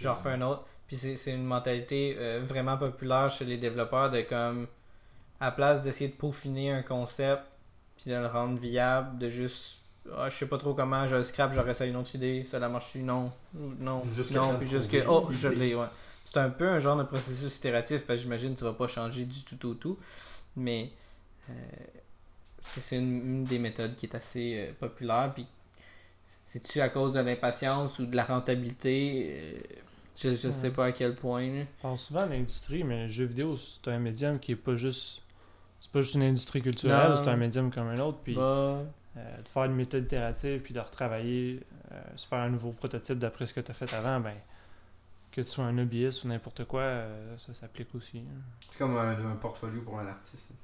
J'en refais un autre. Puis c'est une mentalité euh, vraiment populaire chez les développeurs de comme à place d'essayer de peaufiner un concept puis de le rendre viable, de juste ah, je sais pas trop comment, je le scrap, j'aurais ça une autre idée, ça la marche-tu? Non, non, non, puis juste que oh, je l'ai, ouais. C'est un peu un genre de processus itératif parce que j'imagine que tu vas pas changer du tout au tout, mais euh, c'est une, une des méthodes qui est assez euh, populaire puis c'est-tu à cause de l'impatience ou de la rentabilité? Euh, je, je sais pas à quel point. là. On parle souvent de l'industrie, mais le jeu vidéo, c'est un médium qui est pas juste. C'est pas juste une industrie culturelle, c'est un médium comme un autre. Puis Bah, euh, de faire une méthode itérative, puis de retravailler, euh, se faire un nouveau prototype d'après ce que tu as fait avant, ben, que tu sois un hobbyiste ou n'importe quoi, euh, ça s'applique aussi. hein. C'est comme un, un portfolio pour un artiste.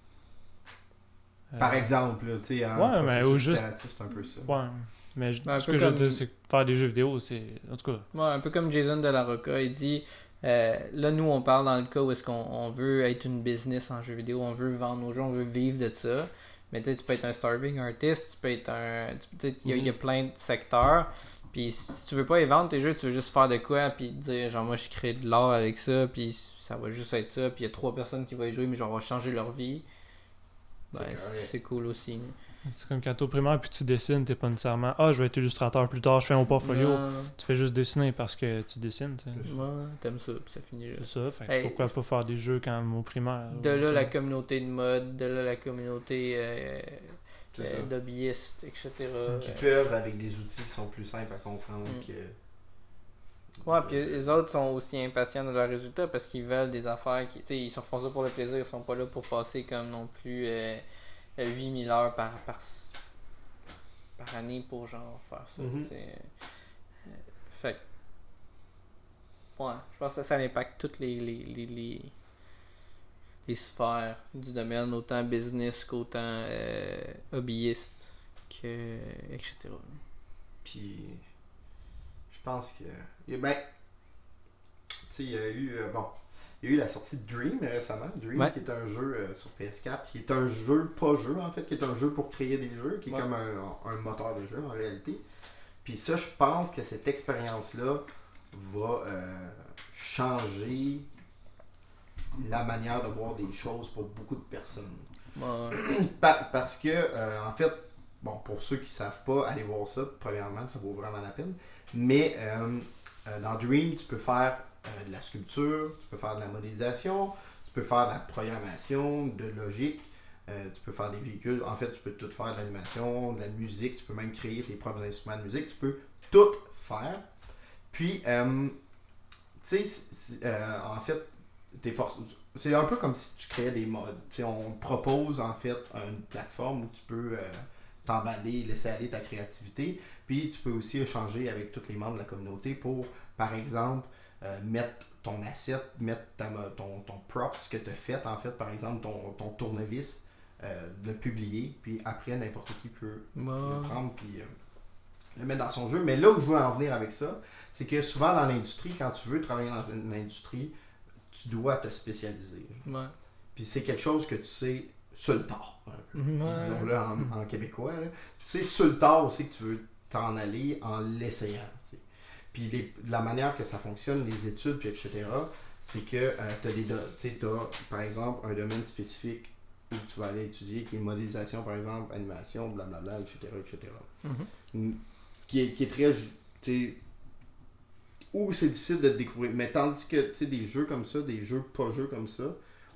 Euh, Par exemple, là, tu sais, un Ouais, mais au juste- c'est un peu ça. Ouais. Mais je- Ben, ce que je veux dire, c'est que faire des jeux vidéo, c'est. En tout cas, ouais, un peu comme Jason de la Rocca, il dit euh, là, nous, on parle dans le cas où est-ce qu'on on veut être une business en jeu vidéo, on veut vendre nos jeux, on veut vivre de ça. Mais tu sais, tu peux être un starving artist, tu peux être un. tu- tu sais, Il y, a- il y a plein de secteurs. Puis si tu veux pas les vendre tes jeux, tu veux juste faire de quoi, puis dire genre moi je crée de l'art avec ça, puis ça va juste être ça, puis il y a trois personnes qui vont y jouer, mais genre on va changer leur vie. Ben, C'est cool aussi. c'est comme quand t'es au primaire puis tu dessines, t'es pas nécessairement Ah, je vais être illustrateur plus tard, je fais mon portfolio. Non, Tu fais juste dessiner parce que tu dessines, tu. Ouais, t'aimes ça, puis ça finit là. C'est ça, fait que Hey, pourquoi pas faire des jeux quand même au primaire? De là la communauté de mode, de là la communauté euh, euh, d'hobbyistes, etc. Qui Euh, peuvent, avec des outils qui sont plus simples à comprendre Mm. que. Ouais, puis les autres sont aussi impatients de leurs résultats parce qu'ils veulent des affaires qui. Ils se font ça pour le plaisir, ils sont pas là pour passer comme non plus euh, euh, 8000 heures par, par, par année pour genre faire ça. Sais. Euh, fait Ouais, je pense que ça, ça impacte toutes les, les, les, les, les sphères du domaine, autant business qu'autant euh, hobbyiste, que, etc. Puis, je pense que. Il y a- Ben, il y a eu. euh, bon, il y a eu la sortie de Dream récemment. Dream, Ouais. qui est un jeu euh, sur PS4, qui est un jeu, pas jeu en fait, qui est un jeu pour créer des jeux, qui est comme un, un moteur de jeu en réalité. Puis ça, je pense que cette expérience-là va euh, changer la manière de voir des choses pour beaucoup de personnes. Ouais. Parce que, euh, en fait, bon, pour ceux qui savent pas, allez voir ça. Premièrement, ça vaut vraiment la peine. Mais euh, dans Dream, tu peux faire euh, de la sculpture, tu peux faire de la modélisation, tu peux faire de la programmation, de logique, euh, tu peux faire des véhicules. En fait, tu peux tout faire de l'animation, de la musique, tu peux même créer tes propres instruments de musique, tu peux tout faire. Puis, tu sais, en fait, t'es forc- c'est un peu comme si tu créais des modes. Tu sais, on propose en fait une plateforme où tu peux t'emballer, laisser aller ta créativité. Puis tu peux aussi échanger avec tous les membres de la communauté pour, par exemple, euh, mettre ton asset, mettre ta ton, ton props que tu as fait, en fait, par exemple, ton, ton tournevis, euh, le publier. Puis après, n'importe qui peut le prendre puis euh, le mettre dans son jeu. Mais là où je veux en venir avec ça, c'est que souvent dans l'industrie, quand tu veux travailler dans une industrie, tu dois te spécialiser. Ouais. Puis c'est quelque chose que tu sais sur le tard. Disons-le en, en québécois. sais sur le tard aussi que tu veux t'en aller en l'essayant. Puis les- la manière que ça fonctionne, les études, puis etc., c'est que tu as do- tu t'as, par exemple un domaine spécifique où tu vas aller étudier, qui est modélisation, par exemple, animation, blablabla, etc. etc. Mhm. Qui, est, qui est très. où c'est difficile de te découvrir. Mais tandis que tu sais, des jeux comme ça, des jeux pas jeux comme ça,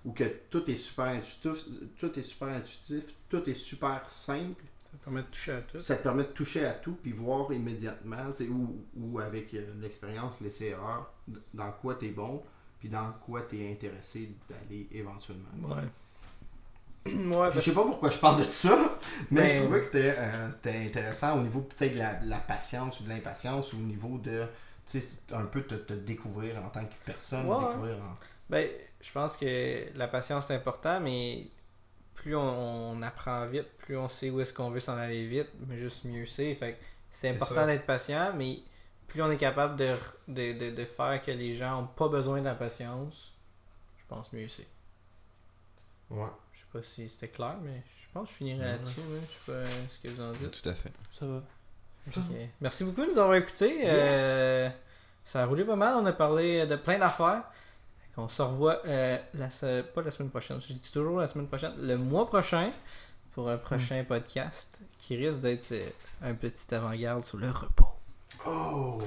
où que tout est super intuitif, tout est super intuitif, tout est super simple, Ça permet de toucher à tout. ça te permet de toucher à tout puis voir immédiatement, tu sais, ou, ou avec euh, l'expérience, l'essai erreur, dans quoi tu es bon, puis dans quoi tu es intéressé d'aller éventuellement. Ouais. Ouais, Je sais pas pourquoi je parle de ça, mais Ben- je trouvais que c'était euh, c'était intéressant au niveau peut-être de la, patience ou de l'impatience ou au niveau de, tu sais, un peu te, te découvrir en tant que personne, Ouais, découvrir en- Ben, je pense que la patience est important, mais plus on, on apprend vite, plus on sait où est-ce qu'on veut s'en aller vite, mais juste mieux c'est. Fait que c'est important d'être patient, mais plus on est capable de, de, de, de faire que les gens n'ont pas besoin de la patience, je pense mieux c'est. Ouais. Je sais pas si c'était clair, mais je pense que je finirai là-dessus. moi. Je sais pas euh, ce que vous en dites. Tout à fait. Ça va. Ok. Merci beaucoup de nous avoir écoutés. Euh, ça a roulé pas mal. On a parlé de plein d'affaires. On se revoit euh, la, pas la semaine prochaine. Je dis toujours la semaine prochaine. Le mois prochain pour un prochain podcast qui risque d'être euh, un petit avant-garde sur le repos. Oh!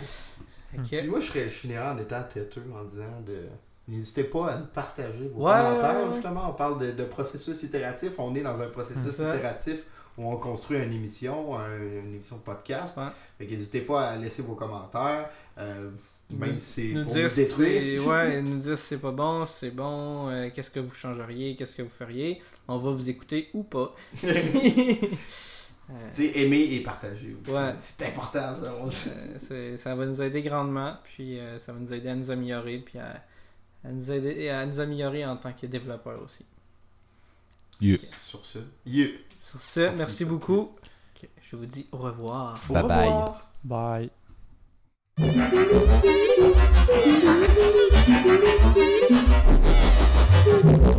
Puis que- moi, je, serais, je finirais en étant têteux en disant de. N'hésitez pas à nous partager vos Ouais, commentaires. ouais, ouais. Justement, on parle de, de processus itératif. On est dans un processus itératif où on construit une émission, un- une émission de podcast. Ouais. Fait que n'hésitez pas à laisser vos commentaires. euh, même Nous- si c'est nous pour dire c'est détruire. ouais, nous dire c'est pas bon, c'est bon, euh, qu'est-ce que vous changeriez, qu'est-ce que vous feriez. On va vous écouter ou pas. Euh, Tu sais, aimer et partager. aussi. Ouais. C'est important, ça. Euh, c'est- ça va nous aider grandement, puis euh, ça va nous aider à nous améliorer, puis à, à nous aider et à nous améliorer en tant que développeur aussi. Yeah. Sur ce, yeah. Sur ce, On merci beaucoup. Je vous dis au revoir. Au Bye bye. revoir. Bye. Thank Thank you.